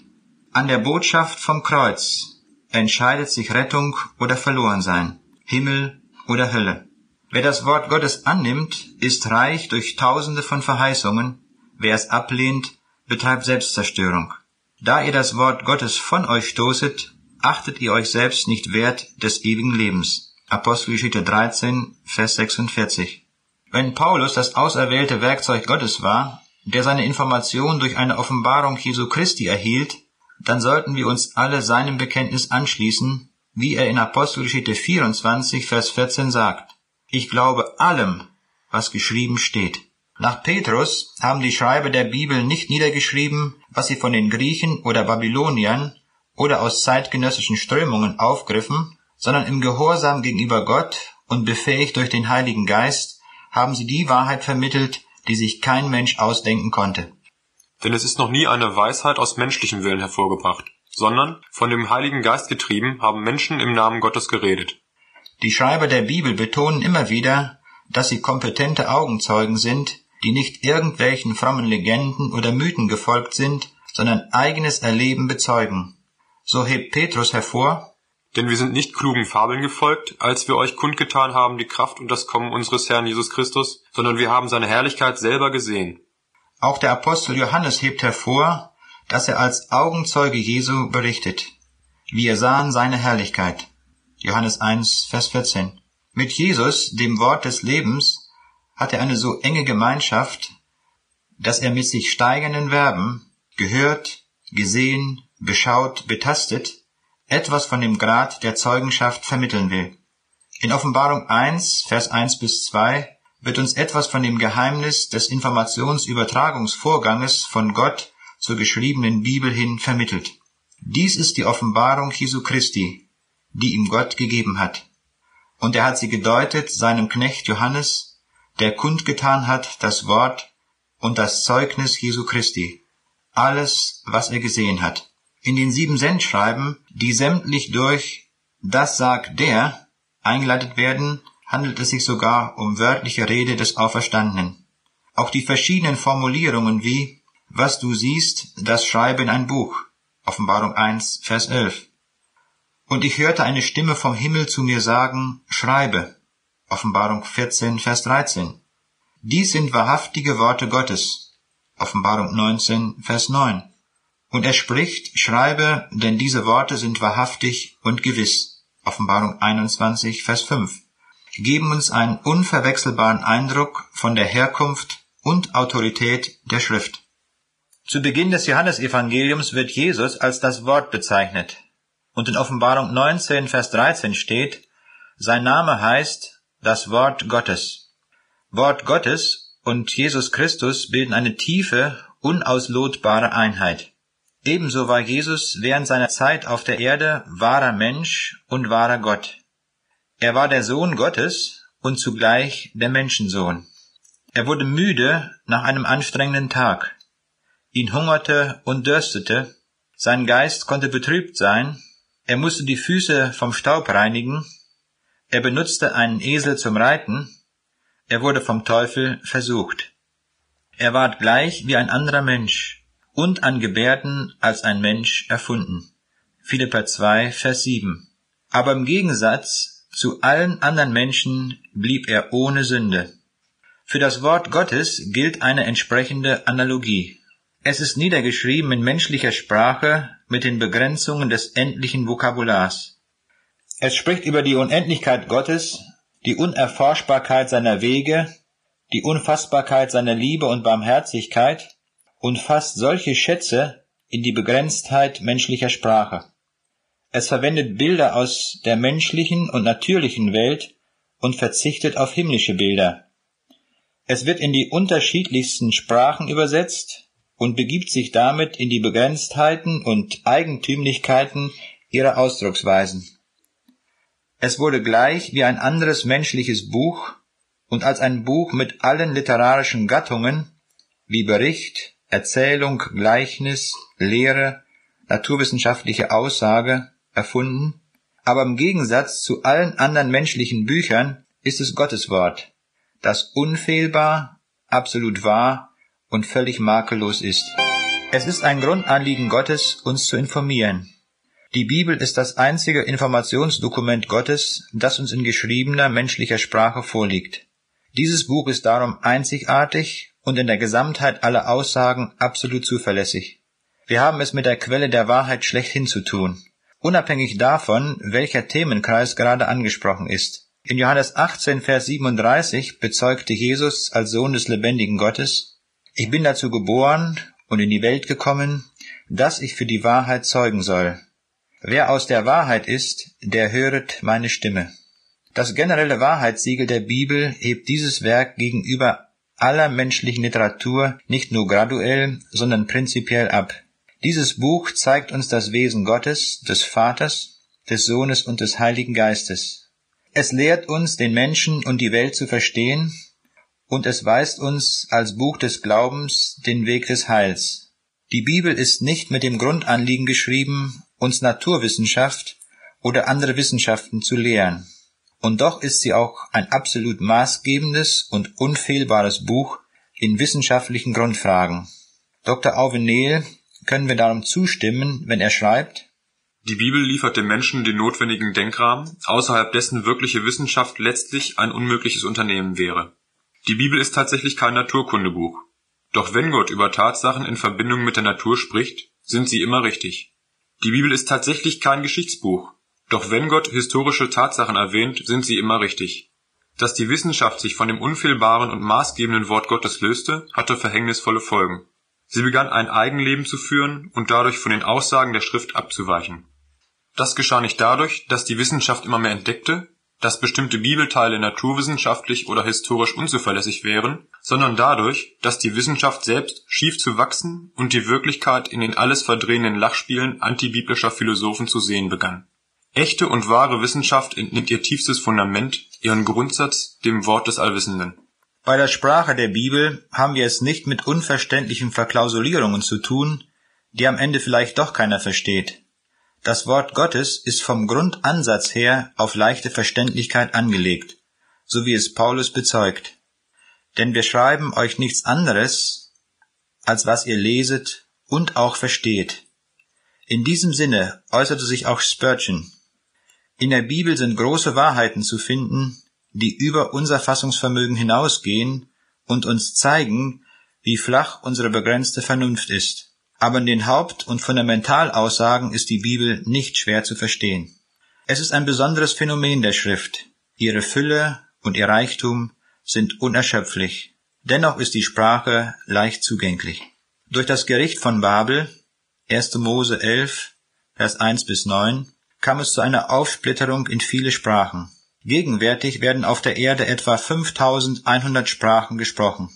An der Botschaft vom Kreuz entscheidet sich Rettung oder Verlorensein, Himmel oder Hölle. Wer das Wort Gottes annimmt, ist reich durch tausende von Verheißungen, wer es ablehnt, betreibt Selbstzerstörung. Da ihr das Wort Gottes von euch stoßet, achtet ihr euch selbst nicht wert des ewigen Lebens. Apostelgeschichte 13, Vers 46. Wenn Paulus das auserwählte Werkzeug Gottes war, der seine Information durch eine Offenbarung Jesu Christi erhielt, dann sollten wir uns alle seinem Bekenntnis anschließen, wie er in Apostelgeschichte 24, Vers 14 sagt. Ich glaube allem, was geschrieben steht. Nach Petrus haben die Schreiber der Bibel nicht niedergeschrieben, was sie von den Griechen oder Babyloniern oder aus zeitgenössischen Strömungen aufgriffen, sondern im Gehorsam gegenüber Gott und befähigt durch den Heiligen Geist haben sie die Wahrheit vermittelt, die sich kein Mensch ausdenken konnte. Denn es ist noch nie eine Weisheit aus menschlichem Willen hervorgebracht, sondern von dem Heiligen Geist getrieben haben Menschen im Namen Gottes geredet. Die Schreiber der Bibel betonen immer wieder, dass sie kompetente Augenzeugen sind, die nicht irgendwelchen frommen Legenden oder Mythen gefolgt sind, sondern eigenes Erleben bezeugen. So hebt Petrus hervor, denn wir sind nicht klugen Fabeln gefolgt, als wir euch kundgetan haben die Kraft und das Kommen unseres Herrn Jesus Christus, sondern wir haben seine Herrlichkeit selber gesehen. Auch der Apostel Johannes hebt hervor, dass er als Augenzeuge Jesu berichtet. Wir sahen seine Herrlichkeit. Johannes 1, Vers 14. Mit Jesus, dem Wort des Lebens, hat er eine so enge Gemeinschaft, dass er mit sich steigenden Verben gehört, gesehen, beschaut, betastet, etwas von dem Grad der Zeugenschaft vermitteln will. In Offenbarung 1, Vers 1 bis 2 wird uns etwas von dem Geheimnis des Informationsübertragungsvorganges von Gott zur geschriebenen Bibel hin vermittelt. Dies ist die Offenbarung Jesu Christi, die ihm Gott gegeben hat. Und er hat sie gedeutet seinem Knecht Johannes, der kundgetan hat das Wort und das Zeugnis Jesu Christi, alles, was er gesehen hat. In den sieben Sendschreiben, die sämtlich durch das sagt der eingeleitet werden, handelt es sich sogar um wörtliche Rede des Auferstandenen. Auch die verschiedenen Formulierungen wie was du siehst, das schreibe in ein Buch. Offenbarung 1, Vers 11. Und ich hörte eine Stimme vom Himmel zu mir sagen, schreibe. Offenbarung 14, Vers 13. Dies sind wahrhaftige Worte Gottes. Offenbarung 19, Vers 9. Und er spricht, schreibe, denn diese Worte sind wahrhaftig und gewiss. Offenbarung 21, Vers 5. Geben uns einen unverwechselbaren Eindruck von der Herkunft und Autorität der Schrift. Zu Beginn des Johannesevangeliums wird Jesus als das Wort bezeichnet. Und in Offenbarung 19, Vers 13 steht, sein Name heißt das Wort Gottes. Wort Gottes und Jesus Christus bilden eine tiefe, unauslotbare Einheit. Ebenso war Jesus während seiner Zeit auf der Erde wahrer Mensch und wahrer Gott. Er war der Sohn Gottes und zugleich der Menschensohn. Er wurde müde nach einem anstrengenden Tag. Ihn hungerte und dürstete, sein Geist konnte betrübt sein, er musste die Füße vom Staub reinigen, er benutzte einen Esel zum Reiten, er wurde vom Teufel versucht. Er ward gleich wie ein anderer Mensch und an Gebärden als ein Mensch erfunden. Philippa 2, Vers 7. Aber im Gegensatz zu allen anderen Menschen blieb er ohne Sünde. Für das Wort Gottes gilt eine entsprechende Analogie. Es ist niedergeschrieben in menschlicher Sprache mit den Begrenzungen des endlichen Vokabulars. Es spricht über die Unendlichkeit Gottes, die Unerforschbarkeit seiner Wege, die Unfassbarkeit seiner Liebe und Barmherzigkeit und fasst solche Schätze in die Begrenztheit menschlicher Sprache. Es verwendet Bilder aus der menschlichen und natürlichen Welt und verzichtet auf himmlische Bilder. Es wird in die unterschiedlichsten Sprachen übersetzt und begibt sich damit in die Begrenztheiten und Eigentümlichkeiten ihrer Ausdrucksweisen. Es wurde gleich wie ein anderes menschliches Buch und als ein Buch mit allen literarischen Gattungen wie Bericht, Erzählung, Gleichnis, Lehre, naturwissenschaftliche Aussage erfunden, aber im Gegensatz zu allen anderen menschlichen Büchern ist es Gottes Wort, das unfehlbar, absolut wahr und völlig makellos ist. Es ist ein Grundanliegen Gottes, uns zu informieren. Die Bibel ist das einzige Informationsdokument Gottes, das uns in geschriebener menschlicher Sprache vorliegt. Dieses Buch ist darum einzigartig und in der Gesamtheit aller Aussagen absolut zuverlässig. Wir haben es mit der Quelle der Wahrheit schlechthin zu tun, unabhängig davon, welcher Themenkreis gerade angesprochen ist. In Johannes 18, Vers 37 bezeugte Jesus als Sohn des lebendigen Gottes, Ich bin dazu geboren und in die Welt gekommen, dass ich für die Wahrheit zeugen soll. Wer aus der Wahrheit ist, der höret meine Stimme. Das generelle Wahrheitssiegel der Bibel hebt dieses Werk gegenüber aller menschlichen Literatur nicht nur graduell, sondern prinzipiell ab. Dieses Buch zeigt uns das Wesen Gottes, des Vaters, des Sohnes und des Heiligen Geistes. Es lehrt uns, den Menschen und die Welt zu verstehen, und es weist uns als Buch des Glaubens den Weg des Heils. Die Bibel ist nicht mit dem Grundanliegen geschrieben, uns Naturwissenschaft oder andere Wissenschaften zu lehren. Und doch ist sie auch ein absolut maßgebendes und unfehlbares Buch in wissenschaftlichen Grundfragen. Dr. Auvenel können wir darum zustimmen, wenn er schreibt, die Bibel liefert dem Menschen den notwendigen Denkrahmen, außerhalb dessen wirkliche Wissenschaft letztlich ein unmögliches Unternehmen wäre. Die Bibel ist tatsächlich kein Naturkundebuch. Doch wenn Gott über Tatsachen in Verbindung mit der Natur spricht, sind sie immer richtig. Die Bibel ist tatsächlich kein Geschichtsbuch, doch wenn Gott historische Tatsachen erwähnt, sind sie immer richtig. Dass die Wissenschaft sich von dem unfehlbaren und maßgebenden Wort Gottes löste, hatte verhängnisvolle Folgen. Sie begann ein Eigenleben zu führen und dadurch von den Aussagen der Schrift abzuweichen. Das geschah nicht dadurch, dass die Wissenschaft immer mehr entdeckte, dass bestimmte Bibelteile naturwissenschaftlich oder historisch unzuverlässig wären, sondern dadurch, dass die Wissenschaft selbst schief zu wachsen und die Wirklichkeit in den alles verdrehenden Lachspielen antibiblischer Philosophen zu sehen begann. Echte und wahre Wissenschaft entnimmt ihr tiefstes Fundament, ihren Grundsatz dem Wort des Allwissenden. Bei der Sprache der Bibel haben wir es nicht mit unverständlichen Verklausulierungen zu tun, die am Ende vielleicht doch keiner versteht. Das Wort Gottes ist vom Grundansatz her auf leichte Verständlichkeit angelegt, so wie es Paulus bezeugt. Denn wir schreiben euch nichts anderes, als was ihr leset und auch versteht. In diesem Sinne äußerte sich auch Spurgeon. In der Bibel sind große Wahrheiten zu finden, die über unser Fassungsvermögen hinausgehen und uns zeigen, wie flach unsere begrenzte Vernunft ist. Aber in den Haupt- und Fundamentalaussagen ist die Bibel nicht schwer zu verstehen. Es ist ein besonderes Phänomen der Schrift. Ihre Fülle und ihr Reichtum sind unerschöpflich. Dennoch ist die Sprache leicht zugänglich. Durch das Gericht von Babel, 1. Mose 11, Vers 1 bis 9, kam es zu einer Aufsplitterung in viele Sprachen. Gegenwärtig werden auf der Erde etwa 5100 Sprachen gesprochen.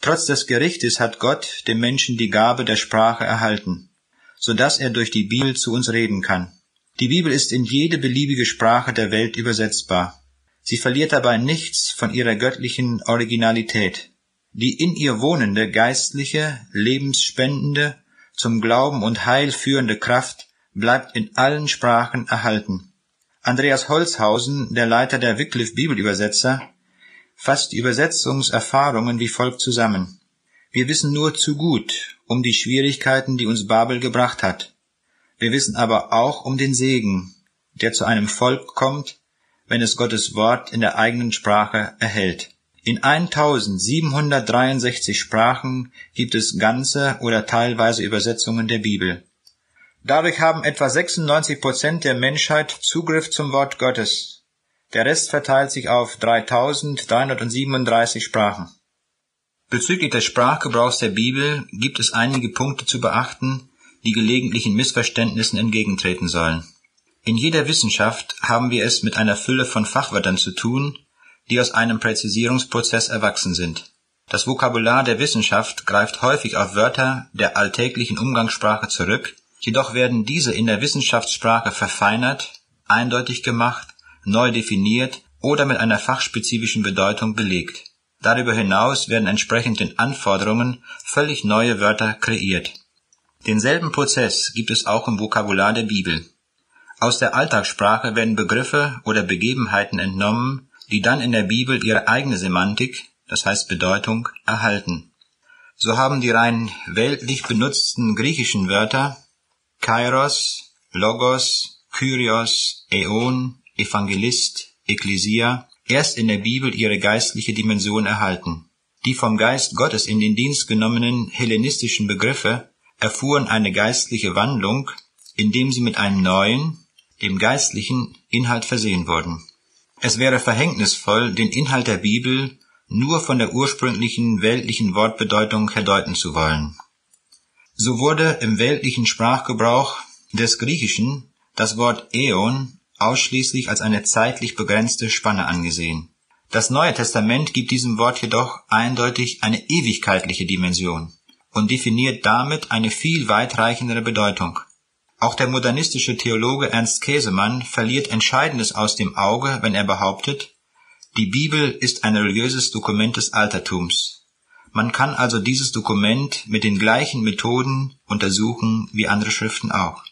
Trotz des Gerichtes hat Gott dem Menschen die Gabe der Sprache erhalten, so dass er durch die Bibel zu uns reden kann. Die Bibel ist in jede beliebige Sprache der Welt übersetzbar. Sie verliert dabei nichts von ihrer göttlichen Originalität. Die in ihr wohnende geistliche, lebensspendende, zum Glauben und Heil führende Kraft bleibt in allen Sprachen erhalten. Andreas Holzhausen, der Leiter der Wycliffe Bibelübersetzer, fasst Übersetzungserfahrungen wie folgt zusammen. Wir wissen nur zu gut um die Schwierigkeiten, die uns Babel gebracht hat. Wir wissen aber auch um den Segen, der zu einem Volk kommt, wenn es Gottes Wort in der eigenen Sprache erhält. In 1763 Sprachen gibt es ganze oder teilweise Übersetzungen der Bibel. Dadurch haben etwa 96 Prozent der Menschheit Zugriff zum Wort Gottes. Der Rest verteilt sich auf 3337 Sprachen. Bezüglich des Sprachgebrauchs der Bibel gibt es einige Punkte zu beachten, die gelegentlichen Missverständnissen entgegentreten sollen. In jeder Wissenschaft haben wir es mit einer Fülle von Fachwörtern zu tun, die aus einem Präzisierungsprozess erwachsen sind. Das Vokabular der Wissenschaft greift häufig auf Wörter der alltäglichen Umgangssprache zurück, jedoch werden diese in der Wissenschaftssprache verfeinert, eindeutig gemacht, neu definiert oder mit einer fachspezifischen Bedeutung belegt. Darüber hinaus werden entsprechend den Anforderungen völlig neue Wörter kreiert. Denselben Prozess gibt es auch im Vokabular der Bibel. Aus der Alltagssprache werden Begriffe oder Begebenheiten entnommen, die dann in der Bibel ihre eigene Semantik, das heißt Bedeutung, erhalten. So haben die rein weltlich benutzten griechischen Wörter Kairos, Logos, Kyrios, Äon, Evangelist, Ekklesia erst in der Bibel ihre geistliche Dimension erhalten. Die vom Geist Gottes in den Dienst genommenen hellenistischen Begriffe erfuhren eine geistliche Wandlung, indem sie mit einem neuen, dem geistlichen Inhalt versehen wurden. Es wäre verhängnisvoll, den Inhalt der Bibel nur von der ursprünglichen weltlichen Wortbedeutung her deuten zu wollen. So wurde im weltlichen Sprachgebrauch des Griechischen das Wort Äon ausschließlich als eine zeitlich begrenzte Spanne angesehen. Das Neue Testament gibt diesem Wort jedoch eindeutig eine ewigkeitliche Dimension und definiert damit eine viel weitreichendere Bedeutung. Auch der modernistische Theologe Ernst Käsemann verliert Entscheidendes aus dem Auge, wenn er behauptet, die Bibel ist ein religiöses Dokument des Altertums. Man kann also dieses Dokument mit den gleichen Methoden untersuchen wie andere Schriften auch.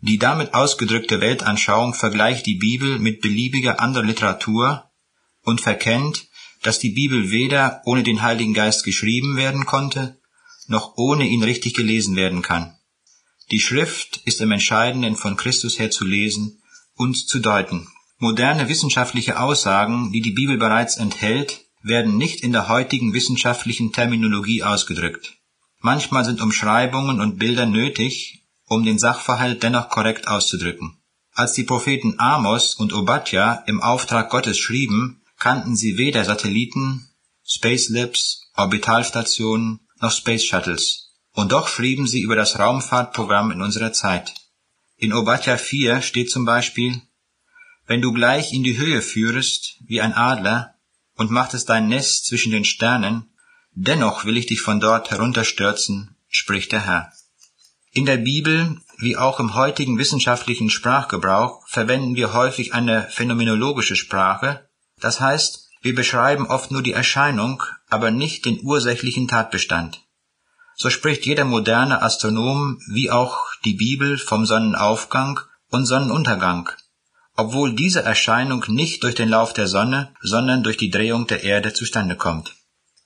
Die damit ausgedrückte Weltanschauung vergleicht die Bibel mit beliebiger anderer Literatur und verkennt, dass die Bibel weder ohne den Heiligen Geist geschrieben werden konnte, noch ohne ihn richtig gelesen werden kann. Die Schrift ist im Entscheidenden von Christus her zu lesen und zu deuten. Moderne wissenschaftliche Aussagen, die die Bibel bereits enthält, werden nicht in der heutigen wissenschaftlichen Terminologie ausgedrückt. Manchmal sind Umschreibungen und Bilder nötig, um den Sachverhalt dennoch korrekt auszudrücken. Als die Propheten Amos und Obadja im Auftrag Gottes schrieben, kannten sie weder Satelliten, Space Labs, Orbitalstationen noch Space Shuttles. Und doch schrieben sie über das Raumfahrtprogramm in unserer Zeit. In Obadja 4 steht zum Beispiel, wenn du gleich in die Höhe führest wie ein Adler und machtest dein Nest zwischen den Sternen, dennoch will ich dich von dort herunterstürzen, spricht der Herr. In der Bibel, wie auch im heutigen wissenschaftlichen Sprachgebrauch, verwenden wir häufig eine phänomenologische Sprache, das heißt, wir beschreiben oft nur die Erscheinung, aber nicht den ursächlichen Tatbestand. So spricht jeder moderne Astronom wie auch die Bibel vom Sonnenaufgang und Sonnenuntergang, obwohl diese Erscheinung nicht durch den Lauf der Sonne, sondern durch die Drehung der Erde zustande kommt.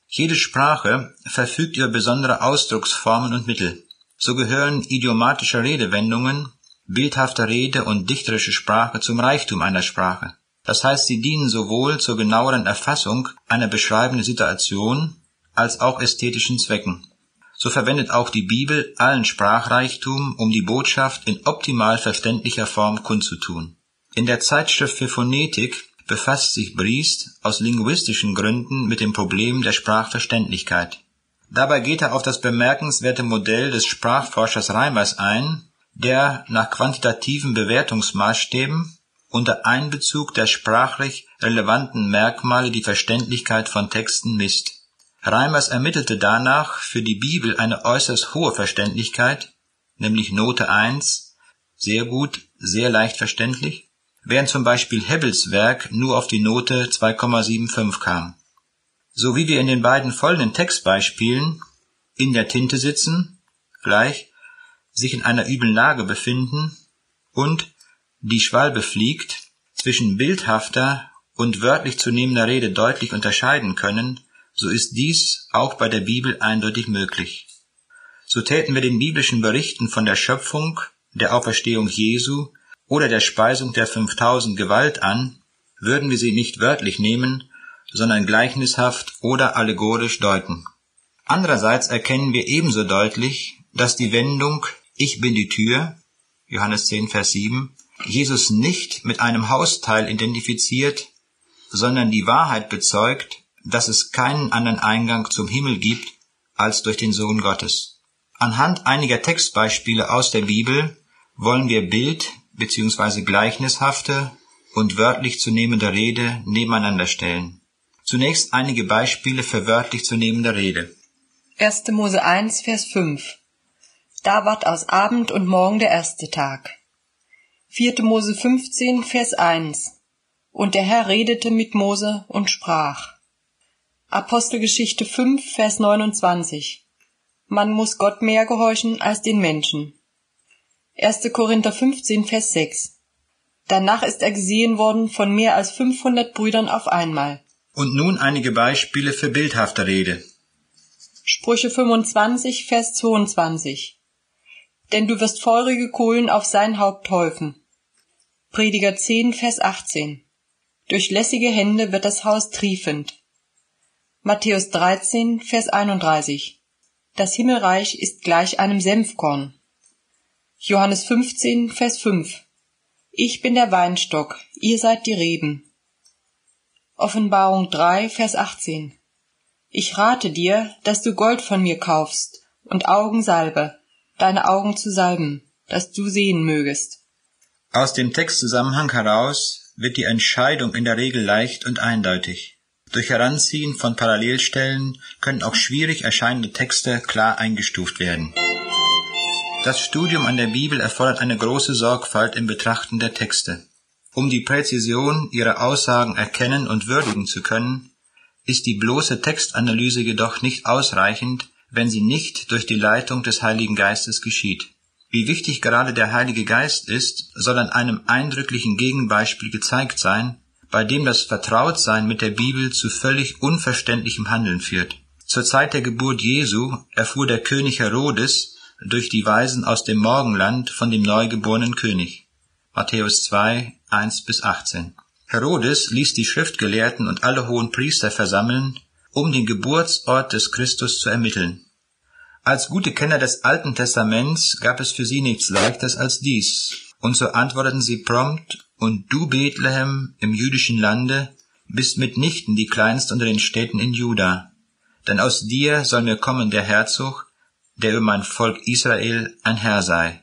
Jede Sprache verfügt über besondere Ausdrucksformen und Mittel. So gehören idiomatische Redewendungen, bildhafte Rede und dichterische Sprache zum Reichtum einer Sprache. Das heißt, sie dienen sowohl zur genaueren Erfassung einer beschreibenden Situation als auch ästhetischen Zwecken so verwendet auch die Bibel allen Sprachreichtum, um die Botschaft in optimal verständlicher Form kundzutun. In der Zeitschrift für Phonetik befasst sich Briest aus linguistischen Gründen mit dem Problem der Sprachverständlichkeit. Dabei geht er auf das bemerkenswerte Modell des Sprachforschers Reimers ein, der nach quantitativen Bewertungsmaßstäben unter Einbezug der sprachlich relevanten Merkmale die Verständlichkeit von Texten misst Reimers ermittelte danach für die Bibel eine äußerst hohe Verständlichkeit, nämlich Note 1, sehr gut, sehr leicht verständlich, während zum Beispiel Hebbels Werk nur auf die Note 2,75 kam. So wie wir in den beiden folgenden Textbeispielen in der Tinte sitzen, gleich, sich in einer üblen Lage befinden und die Schwalbe fliegt, zwischen bildhafter und wörtlich zu nehmender Rede deutlich unterscheiden können, so ist dies auch bei der Bibel eindeutig möglich. So täten wir den biblischen Berichten von der Schöpfung, der Auferstehung Jesu oder der Speisung der 5000 Gewalt an, würden wir sie nicht wörtlich nehmen, sondern gleichnishaft oder allegorisch deuten. Andererseits erkennen wir ebenso deutlich, dass die Wendung Ich bin die Tür, Johannes 10, Vers 7, Jesus nicht mit einem Hausteil identifiziert, sondern die Wahrheit bezeugt, dass es keinen anderen Eingang zum Himmel gibt als durch den Sohn Gottes. Anhand einiger Textbeispiele aus der Bibel wollen wir Bild bzw. gleichnishafte und wörtlich zu nehmende Rede nebeneinander stellen. Zunächst einige Beispiele für wörtlich zu nehmende Rede. 1. Mose 1, Vers 5. Da ward aus Abend und Morgen der erste Tag. 4. Mose 15, Vers 1. Und der Herr redete mit Mose und sprach. Apostelgeschichte 5, Vers 29. Man muss Gott mehr gehorchen als den Menschen. 1. Korinther 15, Vers 6. Danach ist er gesehen worden von mehr als 500 Brüdern auf einmal. Und nun einige Beispiele für bildhafte Rede. Sprüche 25, Vers 22. Denn du wirst feurige Kohlen auf sein Haupt häufen. Prediger 10, Vers 18. Durch lässige Hände wird das Haus triefend. Matthäus 13, Vers 31. Das Himmelreich ist gleich einem Senfkorn. Johannes 15, Vers 5. Ich bin der Weinstock, ihr seid die Reben. Offenbarung 3, Vers 18. Ich rate dir, dass du Gold von mir kaufst und Augensalbe, deine Augen zu salben, dass du sehen mögest. Aus dem Textzusammenhang heraus wird die Entscheidung in der Regel leicht und eindeutig. Durch Heranziehen von Parallelstellen können auch schwierig erscheinende Texte klar eingestuft werden. Das Studium an der Bibel erfordert eine große Sorgfalt im Betrachten der Texte. Um die Präzision ihrer Aussagen erkennen und würdigen zu können, ist die bloße Textanalyse jedoch nicht ausreichend, wenn sie nicht durch die Leitung des Heiligen Geistes geschieht. Wie wichtig gerade der Heilige Geist ist, soll an einem eindrücklichen Gegenbeispiel gezeigt sein, bei dem das Vertrautsein mit der Bibel zu völlig unverständlichem Handeln führt. Zur Zeit der Geburt Jesu erfuhr der König Herodes durch die Weisen aus dem Morgenland von dem neugeborenen König. Matthäus 2, 1 bis 18. Herodes ließ die Schriftgelehrten und alle hohen Priester versammeln, um den Geburtsort des Christus zu ermitteln. Als gute Kenner des Alten Testaments gab es für sie nichts Leichtes als dies, und so antworteten sie prompt, und du Bethlehem im jüdischen Lande bist mitnichten die kleinste unter den Städten in Juda, denn aus dir soll mir kommen der Herzog, der über mein Volk Israel ein Herr sei.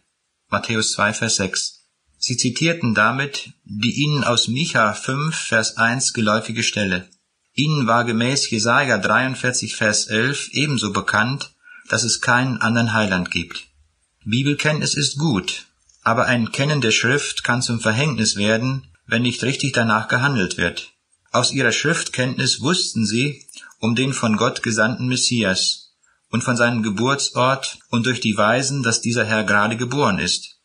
Matthäus 2, Vers 6. Sie zitierten damit die ihnen aus Micha 5, Vers 1 geläufige Stelle. Ihnen war gemäß Jesaja 43, Vers 11 ebenso bekannt, dass es keinen anderen Heiland gibt. Bibelkenntnis ist gut, aber ein Kennen der Schrift kann zum Verhängnis werden, wenn nicht richtig danach gehandelt wird. Aus ihrer Schriftkenntnis wussten sie um den von Gott gesandten Messias und von seinem Geburtsort und durch die Weisen, dass dieser Herr gerade geboren ist.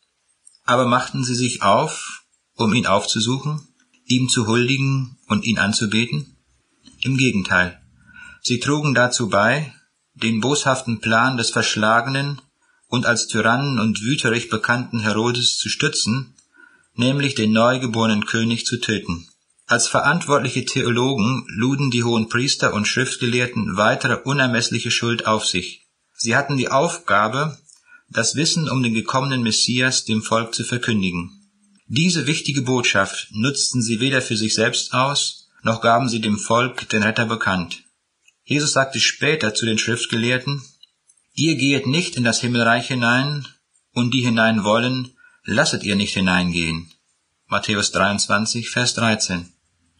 Aber machten sie sich auf, um ihn aufzusuchen, ihm zu huldigen und ihn anzubeten? Im Gegenteil. Sie trugen dazu bei, den boshaften Plan des verschlagenen und als Tyrannen und wüterich bekannten Herodes zu stützen, nämlich den neugeborenen König zu töten. Als verantwortliche Theologen luden die hohen Priester und Schriftgelehrten weitere unermessliche Schuld auf sich. Sie hatten die Aufgabe, das Wissen um den gekommenen Messias dem Volk zu verkündigen. Diese wichtige Botschaft nutzten sie weder für sich selbst aus, noch gaben sie dem Volk den Retter bekannt. Jesus sagte später zu den Schriftgelehrten, Ihr gehet nicht in das Himmelreich hinein, und die hinein wollen, lasset ihr nicht hineingehen. Matthäus 23, Vers 13.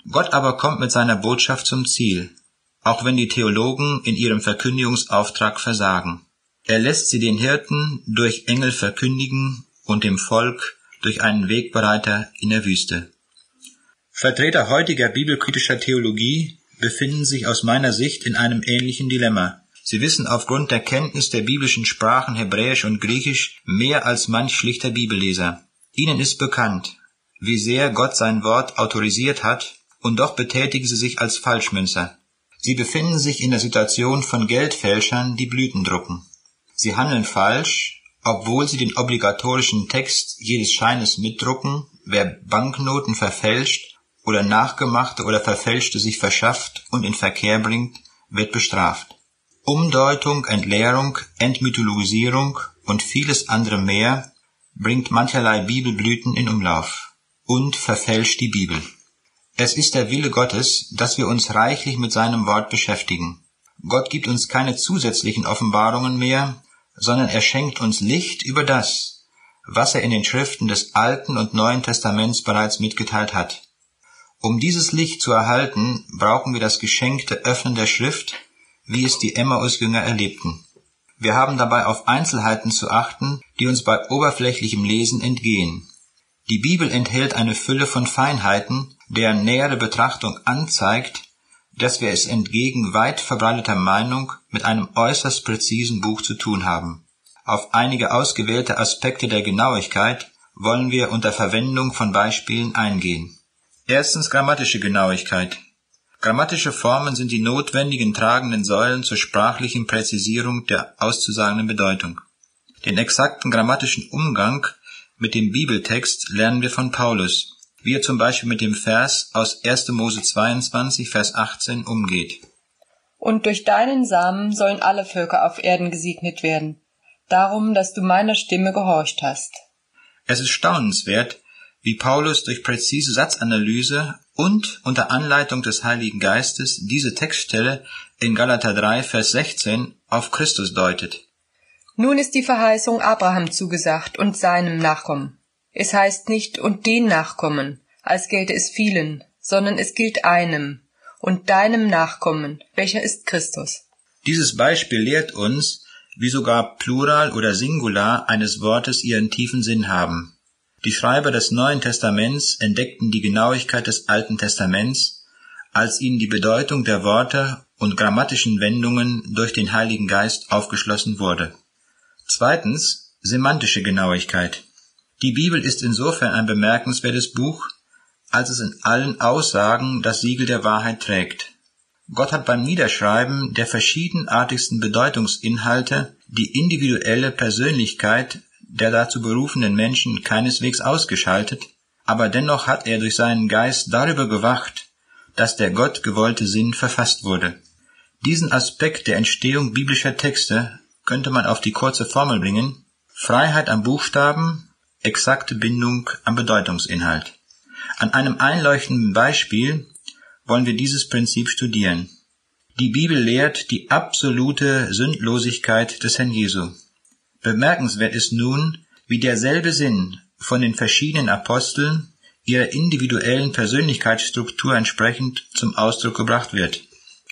Gott aber kommt mit seiner Botschaft zum Ziel, auch wenn die Theologen in ihrem Verkündigungsauftrag versagen. Er lässt sie den Hirten durch Engel verkündigen und dem Volk durch einen Wegbereiter in der Wüste. Vertreter heutiger bibelkritischer Theologie befinden sich aus meiner Sicht in einem ähnlichen Dilemma. Sie wissen aufgrund der Kenntnis der biblischen Sprachen Hebräisch und Griechisch mehr als manch schlichter Bibelleser. Ihnen ist bekannt, wie sehr Gott sein Wort autorisiert hat, und doch betätigen sie sich als Falschmünzer. Sie befinden sich in der Situation von Geldfälschern, die Blüten drucken. Sie handeln falsch, obwohl sie den obligatorischen Text jedes Scheines mitdrucken, wer Banknoten verfälscht oder nachgemachte oder verfälschte sich verschafft und in Verkehr bringt, wird bestraft. Umdeutung, Entleerung, Entmythologisierung und vieles andere mehr bringt mancherlei Bibelblüten in Umlauf und verfälscht die Bibel. Es ist der Wille Gottes, dass wir uns reichlich mit seinem Wort beschäftigen. Gott gibt uns keine zusätzlichen Offenbarungen mehr, sondern er schenkt uns Licht über das, was er in den Schriften des Alten und Neuen Testaments bereits mitgeteilt hat. Um dieses Licht zu erhalten, brauchen wir das geschenkte Öffnen der Schrift, wie es die Emmaus-Jünger erlebten. Wir haben dabei auf Einzelheiten zu achten, die uns bei oberflächlichem Lesen entgehen. Die Bibel enthält eine Fülle von Feinheiten, deren nähere Betrachtung anzeigt, dass wir es entgegen weit verbreiteter Meinung mit einem äußerst präzisen Buch zu tun haben. Auf einige ausgewählte Aspekte der Genauigkeit wollen wir unter Verwendung von Beispielen eingehen. Erstens grammatische Genauigkeit. Grammatische Formen sind die notwendigen tragenden Säulen zur sprachlichen Präzisierung der auszusagenden Bedeutung. Den exakten grammatischen Umgang mit dem Bibeltext lernen wir von Paulus, wie er zum Beispiel mit dem Vers aus 1. Mose 22, Vers 18 umgeht. Und durch deinen Samen sollen alle Völker auf Erden gesegnet werden, darum, dass du meiner Stimme gehorcht hast. Es ist staunenswert, wie Paulus durch präzise Satzanalyse und unter Anleitung des Heiligen Geistes diese Textstelle in Galater 3, Vers 16 auf Christus deutet. Nun ist die Verheißung Abraham zugesagt und seinem Nachkommen. Es heißt nicht und den Nachkommen, als gelte es vielen, sondern es gilt einem und deinem Nachkommen, welcher ist Christus. Dieses Beispiel lehrt uns, wie sogar Plural oder Singular eines Wortes ihren tiefen Sinn haben. Die Schreiber des Neuen Testaments entdeckten die Genauigkeit des Alten Testaments, als ihnen die Bedeutung der Worte und grammatischen Wendungen durch den Heiligen Geist aufgeschlossen wurde. Zweitens semantische Genauigkeit. Die Bibel ist insofern ein bemerkenswertes Buch, als es in allen Aussagen das Siegel der Wahrheit trägt. Gott hat beim Niederschreiben der verschiedenartigsten Bedeutungsinhalte die individuelle Persönlichkeit der dazu berufenen Menschen keineswegs ausgeschaltet, aber dennoch hat er durch seinen Geist darüber gewacht, dass der Gott gewollte Sinn verfasst wurde. Diesen Aspekt der Entstehung biblischer Texte könnte man auf die kurze Formel bringen Freiheit am Buchstaben, exakte Bindung am Bedeutungsinhalt. An einem einleuchtenden Beispiel wollen wir dieses Prinzip studieren. Die Bibel lehrt die absolute Sündlosigkeit des Herrn Jesu. Bemerkenswert ist nun, wie derselbe Sinn von den verschiedenen Aposteln ihrer individuellen Persönlichkeitsstruktur entsprechend zum Ausdruck gebracht wird.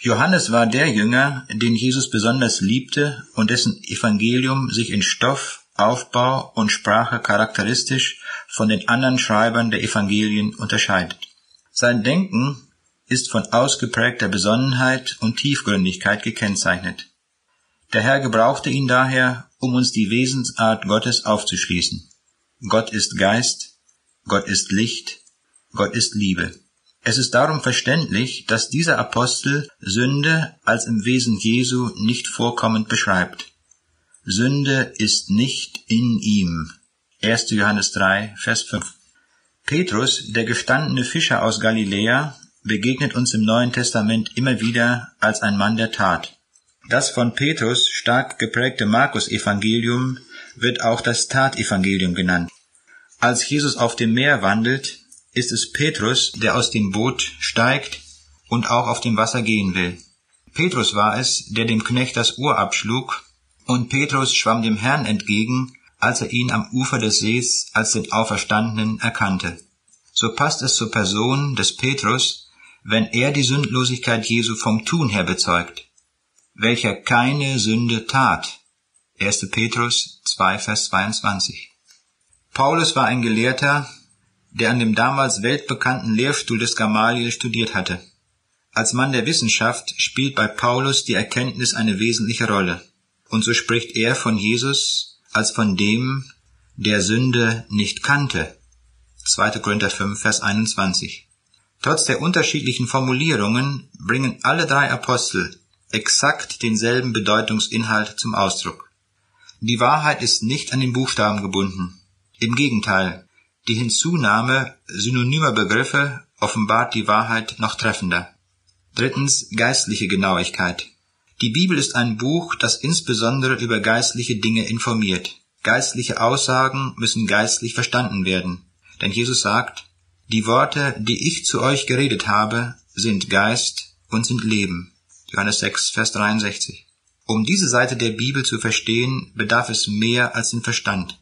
Johannes war der Jünger, den Jesus besonders liebte und dessen Evangelium sich in Stoff, Aufbau und Sprache charakteristisch von den anderen Schreibern der Evangelien unterscheidet. Sein Denken ist von ausgeprägter Besonnenheit und Tiefgründigkeit gekennzeichnet. Der Herr gebrauchte ihn daher, um uns die Wesensart Gottes aufzuschließen. Gott ist Geist, Gott ist Licht, Gott ist Liebe. Es ist darum verständlich, dass dieser Apostel Sünde als im Wesen Jesu nicht vorkommend beschreibt. Sünde ist nicht in ihm. 1. Johannes 3, Vers 5. Petrus, der gestandene Fischer aus Galiläa, begegnet uns im Neuen Testament immer wieder als ein Mann der Tat. Das von Petrus stark geprägte Markus-Evangelium wird auch das Tatevangelium genannt. Als Jesus auf dem Meer wandelt, ist es Petrus, der aus dem Boot steigt und auch auf dem Wasser gehen will. Petrus war es, der dem Knecht das Ohr abschlug, und Petrus schwamm dem Herrn entgegen, als er ihn am Ufer des Sees als den Auferstandenen erkannte. So passt es zur Person des Petrus, wenn er die Sündlosigkeit Jesu vom Tun her bezeugt, welcher keine Sünde tat. 1. Petrus 2, Vers 22. Paulus war ein Gelehrter, der an dem damals weltbekannten Lehrstuhl des Gamaliel studiert hatte. Als Mann der Wissenschaft spielt bei Paulus die Erkenntnis eine wesentliche Rolle. Und so spricht er von Jesus als von dem, der Sünde nicht kannte. 2. Korinther 5, Vers 21. Trotz der unterschiedlichen Formulierungen bringen alle drei Apostel exakt denselben Bedeutungsinhalt zum Ausdruck. Die Wahrheit ist nicht an den Buchstaben gebunden. Im Gegenteil, die Hinzunahme synonymer Begriffe offenbart die Wahrheit noch treffender. Drittens geistliche Genauigkeit. Die Bibel ist ein Buch, das insbesondere über geistliche Dinge informiert. Geistliche Aussagen müssen geistlich verstanden werden. Denn Jesus sagt, die Worte, die ich zu euch geredet habe, sind Geist und sind Leben. Johannes 6, Vers 63. Um diese Seite der Bibel zu verstehen, bedarf es mehr als den Verstand.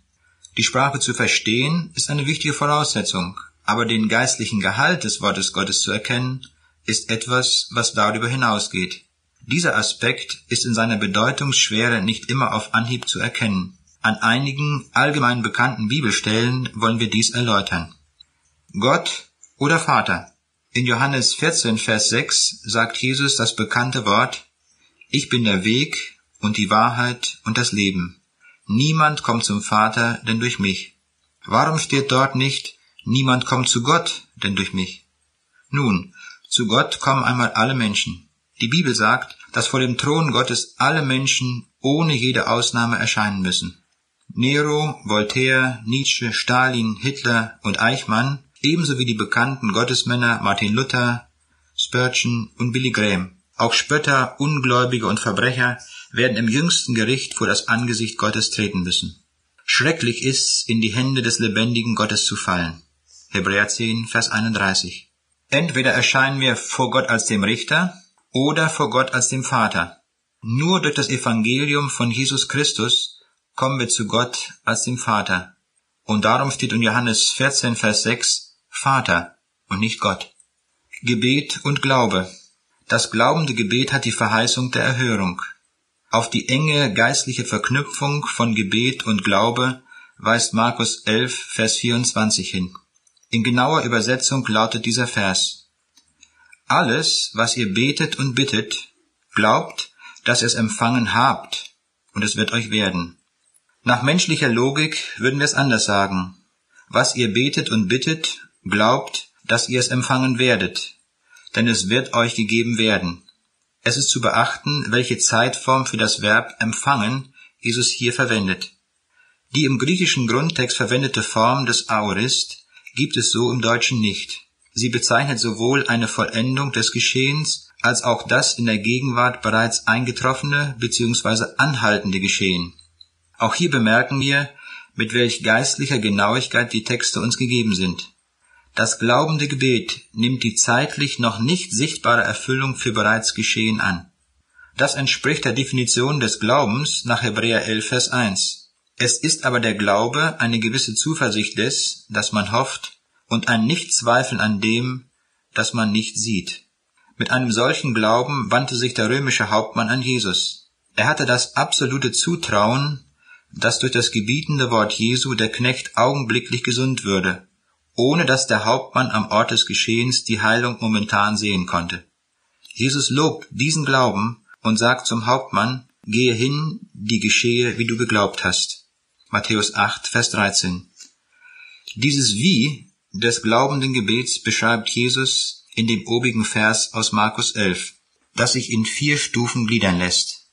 Die Sprache zu verstehen ist eine wichtige Voraussetzung, aber den geistlichen Gehalt des Wortes Gottes zu erkennen, ist etwas, was darüber hinausgeht. Dieser Aspekt ist in seiner Bedeutungsschwere nicht immer auf Anhieb zu erkennen. An einigen allgemein bekannten Bibelstellen wollen wir dies erläutern. Gott oder Vater. In Johannes 14, Vers 6 sagt Jesus das bekannte Wort, Ich bin der Weg und die Wahrheit und das Leben. Niemand kommt zum Vater denn durch mich. Warum steht dort nicht, Niemand kommt zu Gott denn durch mich? Nun, zu Gott kommen einmal alle Menschen. Die Bibel sagt, dass vor dem Thron Gottes alle Menschen ohne jede Ausnahme erscheinen müssen. Nero, Voltaire, Nietzsche, Stalin, Hitler und Eichmann, ebenso wie die bekannten Gottesmänner Martin Luther, Spurgeon und Billy Graham. Auch Spötter, Ungläubige und Verbrecher werden im jüngsten Gericht vor das Angesicht Gottes treten müssen. Schrecklich ist's, in die Hände des lebendigen Gottes zu fallen. Hebräer 10, Vers 31. Entweder erscheinen wir vor Gott als dem Richter oder vor Gott als dem Vater. Nur durch das Evangelium von Jesus Christus kommen wir zu Gott als dem Vater. Und darum steht in Johannes 14, Vers 6 Vater und nicht Gott. Gebet und Glaube. Das glaubende Gebet hat die Verheißung der Erhörung. Auf die enge geistliche Verknüpfung von Gebet und Glaube weist Markus 11, Vers 24 hin. In genauer Übersetzung lautet dieser Vers. Alles, was ihr betet und bittet, glaubt, dass ihr es empfangen habt, und es wird euch werden. Nach menschlicher Logik würden wir es anders sagen. Was ihr betet und bittet, glaubt, dass ihr es empfangen werdet, denn es wird euch gegeben werden. Es ist zu beachten, welche Zeitform für das Verb empfangen Jesus hier verwendet. Die im griechischen Grundtext verwendete Form des Aorist gibt es so im Deutschen nicht. Sie bezeichnet sowohl eine Vollendung des Geschehens als auch das in der Gegenwart bereits eingetroffene bzw. anhaltende Geschehen. Auch hier bemerken wir, mit welch geistlicher Genauigkeit die Texte uns gegeben sind. Das glaubende Gebet nimmt die zeitlich noch nicht sichtbare Erfüllung für bereits Geschehen an. Das entspricht der Definition des Glaubens nach Hebräer 11, Vers 1. Es ist aber der Glaube eine gewisse Zuversicht des, das man hofft, und ein Nichtzweifeln an dem, das man nicht sieht. Mit einem solchen Glauben wandte sich der römische Hauptmann an Jesus. Er hatte das absolute Zutrauen, dass durch das gebietende Wort Jesu der Knecht augenblicklich gesund würde, ohne dass der Hauptmann am Ort des Geschehens die Heilung momentan sehen konnte. Jesus lobt diesen Glauben und sagt zum Hauptmann, gehe hin, die geschehe, wie du geglaubt hast. Matthäus 8, Vers 13. Dieses Wie des glaubenden Gebets beschreibt Jesus in dem obigen Vers aus Markus 11, das sich in vier Stufen gliedern lässt.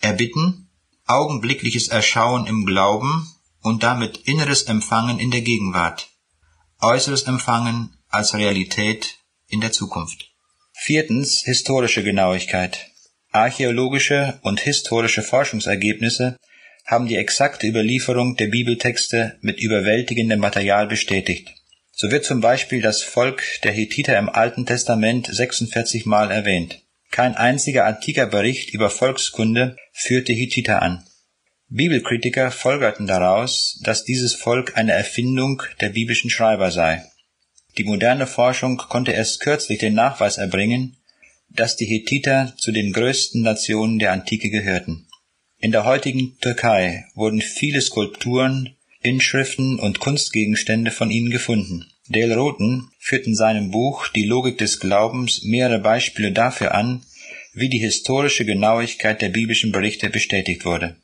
Erbitten, augenblickliches Erschauen im Glauben und damit inneres Empfangen in der Gegenwart, äußeres Empfangen als Realität in der Zukunft. Viertens historische Genauigkeit. Archäologische und historische Forschungsergebnisse haben die exakte Überlieferung der Bibeltexte mit überwältigendem Material bestätigt. So wird zum Beispiel das Volk der Hethiter im Alten Testament 46 Mal erwähnt. Kein einziger antiker Bericht über Volkskunde führte Hethiter an. Bibelkritiker folgerten daraus, dass dieses Volk eine Erfindung der biblischen Schreiber sei. Die moderne Forschung konnte erst kürzlich den Nachweis erbringen, dass die Hethiter zu den größten Nationen der Antike gehörten. In der heutigen Türkei wurden viele Skulpturen, Inschriften und Kunstgegenstände von ihnen gefunden. Dale Roten führt in seinem Buch Die Logik des Glaubens mehrere Beispiele dafür an, wie die historische Genauigkeit der biblischen Berichte bestätigt wurde.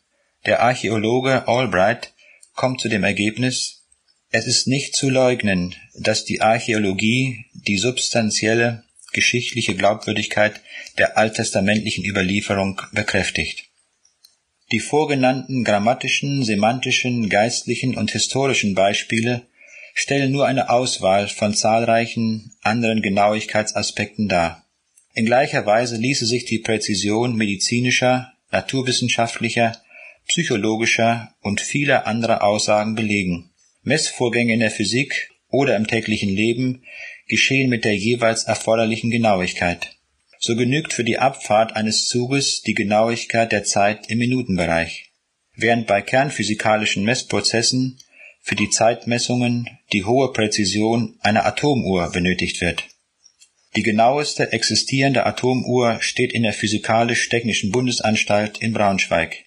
Der Archäologe Albright kommt zu dem Ergebnis, es ist nicht zu leugnen, dass die Archäologie die substanzielle geschichtliche Glaubwürdigkeit der alttestamentlichen Überlieferung bekräftigt. Die vorgenannten grammatischen, semantischen, geistlichen und historischen Beispiele stellen nur eine Auswahl von zahlreichen anderen Genauigkeitsaspekten dar. In gleicher Weise ließe sich die Präzision medizinischer, naturwissenschaftlicher, psychologischer und vieler anderer Aussagen belegen. Messvorgänge in der Physik oder im täglichen Leben geschehen mit der jeweils erforderlichen Genauigkeit. So genügt für die Abfahrt eines Zuges die Genauigkeit der Zeit im Minutenbereich, während bei kernphysikalischen Messprozessen für die Zeitmessungen die hohe Präzision einer Atomuhr benötigt wird. Die genaueste existierende Atomuhr steht in der Physikalisch-Technischen Bundesanstalt in Braunschweig.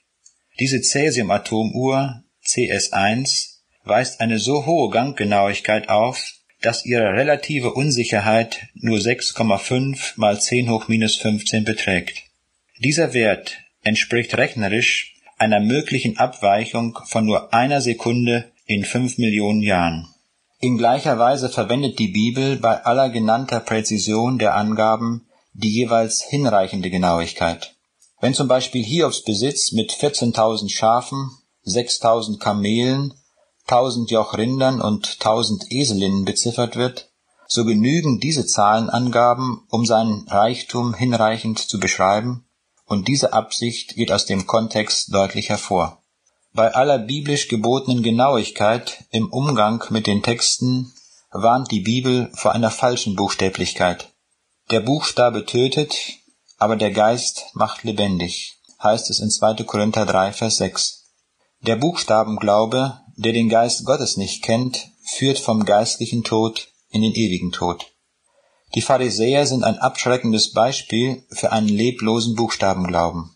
Diese Cäsium-Atomuhr CS1 weist eine so hohe Ganggenauigkeit auf, dass ihre relative Unsicherheit nur 6,5 mal 10 hoch minus 15 beträgt. Dieser Wert entspricht rechnerisch einer möglichen Abweichung von nur einer Sekunde in fünf Millionen Jahren. In gleicher Weise verwendet die Bibel bei aller genannter Präzision der Angaben die jeweils hinreichende Genauigkeit. Wenn zum Beispiel Hiobs Besitz mit 14.000 Schafen, 6.000 Kamelen, 1.000 Joch Rindern und 1.000 Eselinnen beziffert wird, so genügen diese Zahlenangaben, um seinen Reichtum hinreichend zu beschreiben, und diese Absicht geht aus dem Kontext deutlich hervor. Bei aller biblisch gebotenen Genauigkeit im Umgang mit den Texten warnt die Bibel vor einer falschen Buchstäblichkeit. Der Buchstabe tötet, aber der Geist macht lebendig, heißt es in 2. Korinther 3, Vers 6. Der Buchstabenglaube, der den Geist Gottes nicht kennt, führt vom geistlichen Tod in den ewigen Tod. Die Pharisäer sind ein abschreckendes Beispiel für einen leblosen Buchstabenglauben.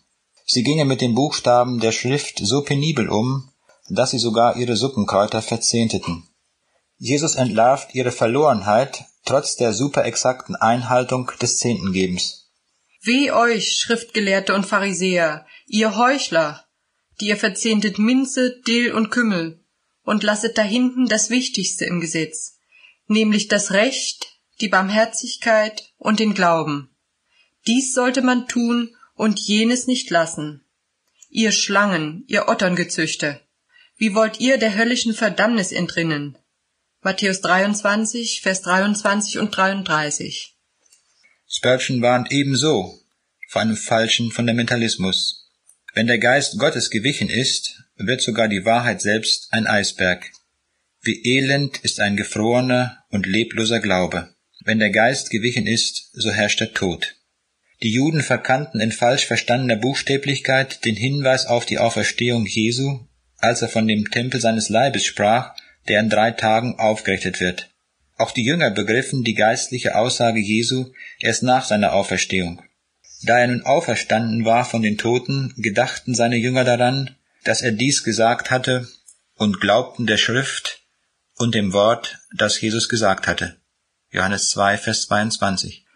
Sie gingen mit den Buchstaben der Schrift so penibel um, dass sie sogar ihre Suppenkräuter verzehnteten. Jesus entlarvt ihre Verlorenheit trotz der superexakten Einhaltung des Zehntengebens. Weh euch, Schriftgelehrte und Pharisäer, ihr Heuchler, die ihr verzehntet Minze, Dill und Kümmel und lasset dahinten das Wichtigste im Gesetz, nämlich das Recht, die Barmherzigkeit und den Glauben. Dies sollte man tun und jenes nicht lassen. Ihr Schlangen, ihr Otterngezüchte, wie wollt ihr der höllischen Verdammnis entrinnen? Matthäus 23, Vers 23 und 33. Spurgeon warnt ebenso vor einem falschen Fundamentalismus. Wenn der Geist Gottes gewichen ist, wird sogar die Wahrheit selbst ein Eisberg. Wie elend ist ein gefrorener und lebloser Glaube. Wenn der Geist gewichen ist, so herrscht der Tod. Die Juden verkannten in falsch verstandener Buchstäblichkeit den Hinweis auf die Auferstehung Jesu, als er von dem Tempel seines Leibes sprach, der in drei Tagen aufgerichtet wird. Auch die Jünger begriffen die geistliche Aussage Jesu erst nach seiner Auferstehung. Da er nun auferstanden war von den Toten, gedachten seine Jünger daran, dass er dies gesagt hatte, und glaubten der Schrift und dem Wort, das Jesus gesagt hatte. Johannes 2, Vers 22.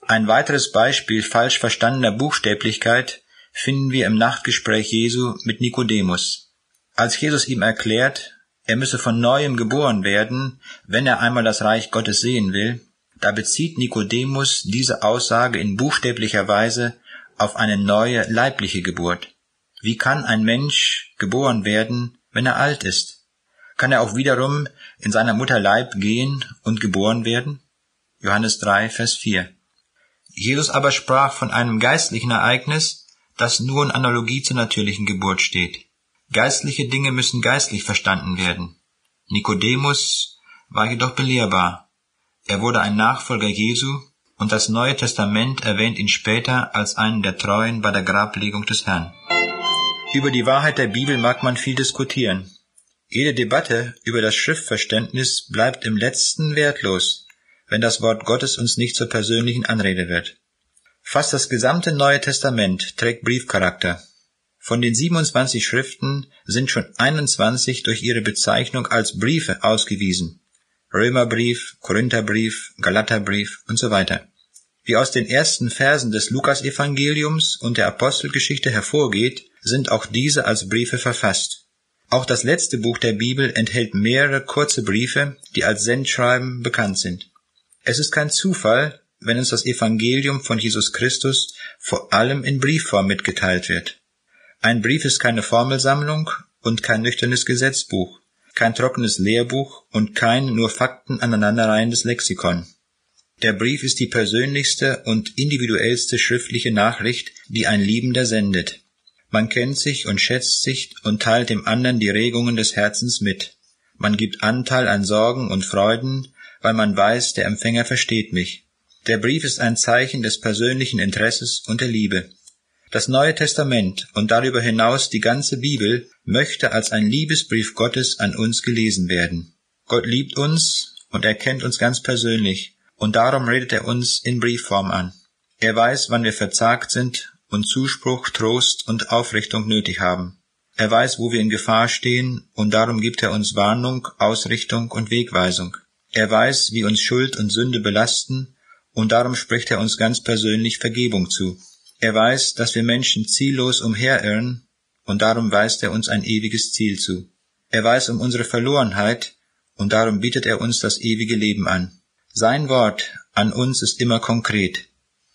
Ein weiteres Beispiel falsch verstandener Buchstäblichkeit finden wir im Nachtgespräch Jesu mit Nikodemus. Als Jesus ihm erklärt, er müsse von neuem geboren werden, wenn er einmal das Reich Gottes sehen will, da bezieht Nikodemus diese Aussage in buchstäblicher Weise auf eine neue leibliche Geburt. Wie kann ein Mensch geboren werden, wenn er alt ist? Kann er auch wiederum in seiner Mutter Leib gehen und geboren werden? Johannes 3, Vers 4. Jesus aber sprach von einem geistlichen Ereignis, das nur in Analogie zur natürlichen Geburt steht. Geistliche Dinge müssen geistlich verstanden werden. Nikodemus war jedoch belehrbar. Er wurde ein Nachfolger Jesu und das Neue Testament erwähnt ihn später als einen der Treuen bei der Grablegung des Herrn. Über die Wahrheit der Bibel mag man viel diskutieren. Jede Debatte über das Schriftverständnis bleibt im letzten wertlos, wenn das Wort Gottes uns nicht zur persönlichen Anrede wird. Fast das gesamte Neue Testament trägt Briefcharakter. Von den 27 Schriften sind schon 21 durch ihre Bezeichnung als Briefe ausgewiesen. Römerbrief, Korintherbrief, Galaterbrief und so weiter. Wie aus den ersten Versen des Lukasevangeliums und der Apostelgeschichte hervorgeht, sind auch diese als Briefe verfasst. Auch das letzte Buch der Bibel enthält mehrere kurze Briefe, die als Sendschreiben bekannt sind. Es ist kein Zufall, wenn uns das Evangelium von Jesus Christus vor allem in Briefform mitgeteilt wird. Ein Brief ist keine Formelsammlung und kein nüchternes Gesetzbuch, kein trockenes Lehrbuch und kein nur Fakten aneinanderreihendes Lexikon. Der Brief ist die persönlichste und individuellste schriftliche Nachricht, die ein Liebender sendet. Man kennt sich und schätzt sich und teilt dem anderen die Regungen des Herzens mit. Man gibt Anteil an Sorgen und Freuden, weil man weiß, der Empfänger versteht mich. Der Brief ist ein Zeichen des persönlichen Interesses und der Liebe. Das Neue Testament und darüber hinaus die ganze Bibel möchte als ein Liebesbrief Gottes an uns gelesen werden. Gott liebt uns und er kennt uns ganz persönlich, und darum redet er uns in Briefform an. Er weiß, wann wir verzagt sind und Zuspruch, Trost und Aufrichtung nötig haben. Er weiß, wo wir in Gefahr stehen, und darum gibt er uns Warnung, Ausrichtung und Wegweisung. Er weiß, wie uns Schuld und Sünde belasten, und darum spricht er uns ganz persönlich Vergebung zu. Er weiß, dass wir Menschen ziellos umherirren, und darum weist er uns ein ewiges Ziel zu. Er weiß um unsere Verlorenheit, und darum bietet er uns das ewige Leben an. Sein Wort an uns ist immer konkret,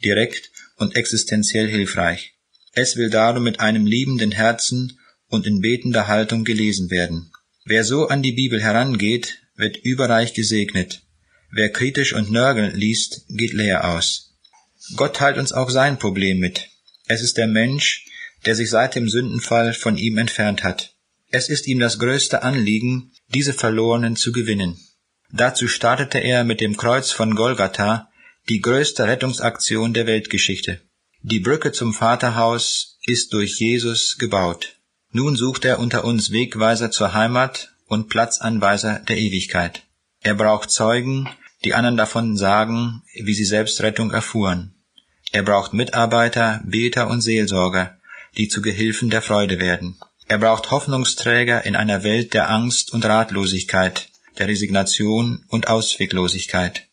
direkt und existenziell hilfreich. Es will darum mit einem liebenden Herzen und in betender Haltung gelesen werden. Wer so an die Bibel herangeht, wird überreich gesegnet. Wer kritisch und nörgelnd liest, geht leer aus. Gott teilt uns auch sein Problem mit. Es ist der Mensch, der sich seit dem Sündenfall von ihm entfernt hat. Es ist ihm das größte Anliegen, diese Verlorenen zu gewinnen. Dazu startete er mit dem Kreuz von Golgatha die größte Rettungsaktion der Weltgeschichte. Die Brücke zum Vaterhaus ist durch Jesus gebaut. Nun sucht er unter uns Wegweiser zur Heimat und Platzanweiser der Ewigkeit. Er braucht Zeugen, die anderen davon sagen, wie sie selbst Rettung erfuhren. Er braucht Mitarbeiter, Beter und Seelsorger, die zu Gehilfen der Freude werden. Er braucht Hoffnungsträger in einer Welt der Angst und Ratlosigkeit, der Resignation und Ausweglosigkeit.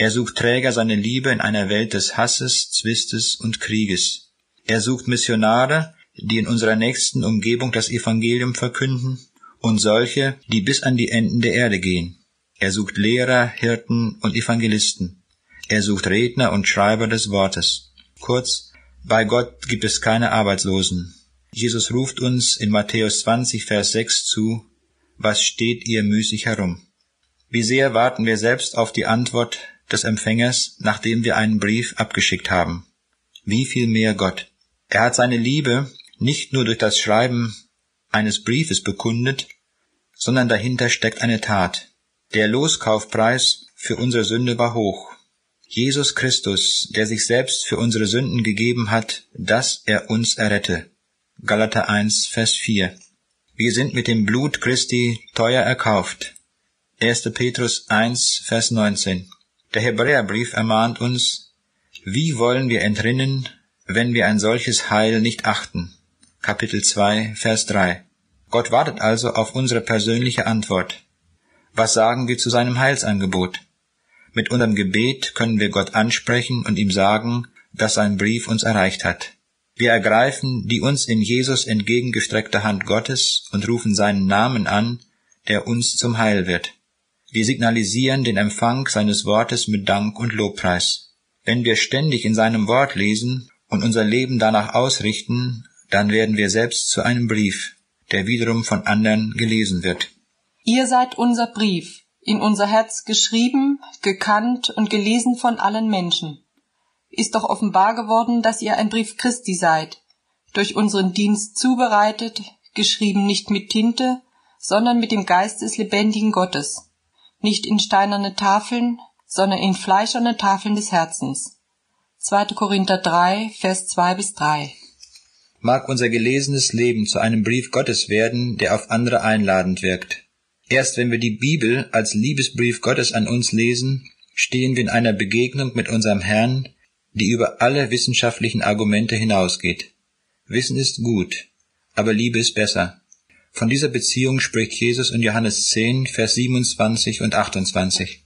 Er sucht Träger seiner Liebe in einer Welt des Hasses, Zwistes und Krieges. Er sucht Missionare, die in unserer nächsten Umgebung das Evangelium verkünden, und solche, die bis an die Enden der Erde gehen. Er sucht Lehrer, Hirten und Evangelisten. Er sucht Redner und Schreiber des Wortes. Kurz, bei Gott gibt es keine Arbeitslosen. Jesus ruft uns in Matthäus 20, Vers 6 zu, was steht ihr müßig herum? Wie sehr warten wir selbst auf die Antwort des Empfängers, nachdem wir einen Brief abgeschickt haben? Wie viel mehr Gott? Er hat seine Liebe nicht nur durch das Schreiben eines Briefes bekundet, sondern dahinter steckt eine Tat. Der Loskaufpreis für unsere Sünde war hoch. Jesus Christus, der sich selbst für unsere Sünden gegeben hat, dass er uns errette. Galater 1, Vers 4. Wir sind mit dem Blut Christi teuer erkauft. 1. Petrus 1, Vers 19. Der Hebräerbrief ermahnt uns, wie wollen wir entrinnen, wenn wir ein solches Heil nicht achten? Kapitel 2, Vers 3. Gott wartet also auf unsere persönliche Antwort. Was sagen wir zu seinem Heilsangebot? Mit unserem Gebet können wir Gott ansprechen und ihm sagen, dass sein Brief uns erreicht hat. Wir ergreifen die uns in Jesus entgegengestreckte Hand Gottes und rufen seinen Namen an, der uns zum Heil wird. Wir signalisieren den Empfang seines Wortes mit Dank und Lobpreis. Wenn wir ständig in seinem Wort lesen und unser Leben danach ausrichten, dann werden wir selbst zu einem Brief, der wiederum von anderen gelesen wird. Ihr seid unser Brief, in unser Herz geschrieben, gekannt und gelesen von allen Menschen. Ist doch offenbar geworden, dass ihr ein Brief Christi seid, durch unseren Dienst zubereitet, geschrieben nicht mit Tinte, sondern mit dem Geist des lebendigen Gottes, nicht in steinerne Tafeln, sondern in fleischerne Tafeln des Herzens. 2. Korinther 3, Vers 2 bis 3. Mag unser gelesenes Leben zu einem Brief Gottes werden, der auf andere einladend wirkt. Erst wenn wir die Bibel als Liebesbrief Gottes an uns lesen, stehen wir in einer Begegnung mit unserem Herrn, die über alle wissenschaftlichen Argumente hinausgeht. Wissen ist gut, aber Liebe ist besser. Von dieser Beziehung spricht Jesus in Johannes 10, Vers 27 und 28.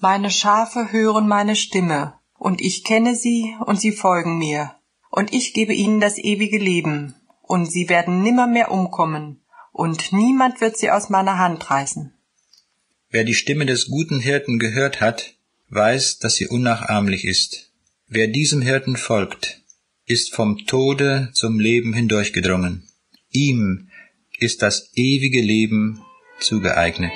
Meine Schafe hören meine Stimme, und ich kenne sie, und sie folgen mir. Und ich gebe ihnen das ewige Leben, und sie werden nimmermehr umkommen, und niemand wird sie aus meiner Hand reißen. Wer die Stimme des guten Hirten gehört hat, weiß, dass sie unnachahmlich ist. Wer diesem Hirten folgt, ist vom Tode zum Leben hindurchgedrungen. Ihm ist das ewige Leben zugeeignet.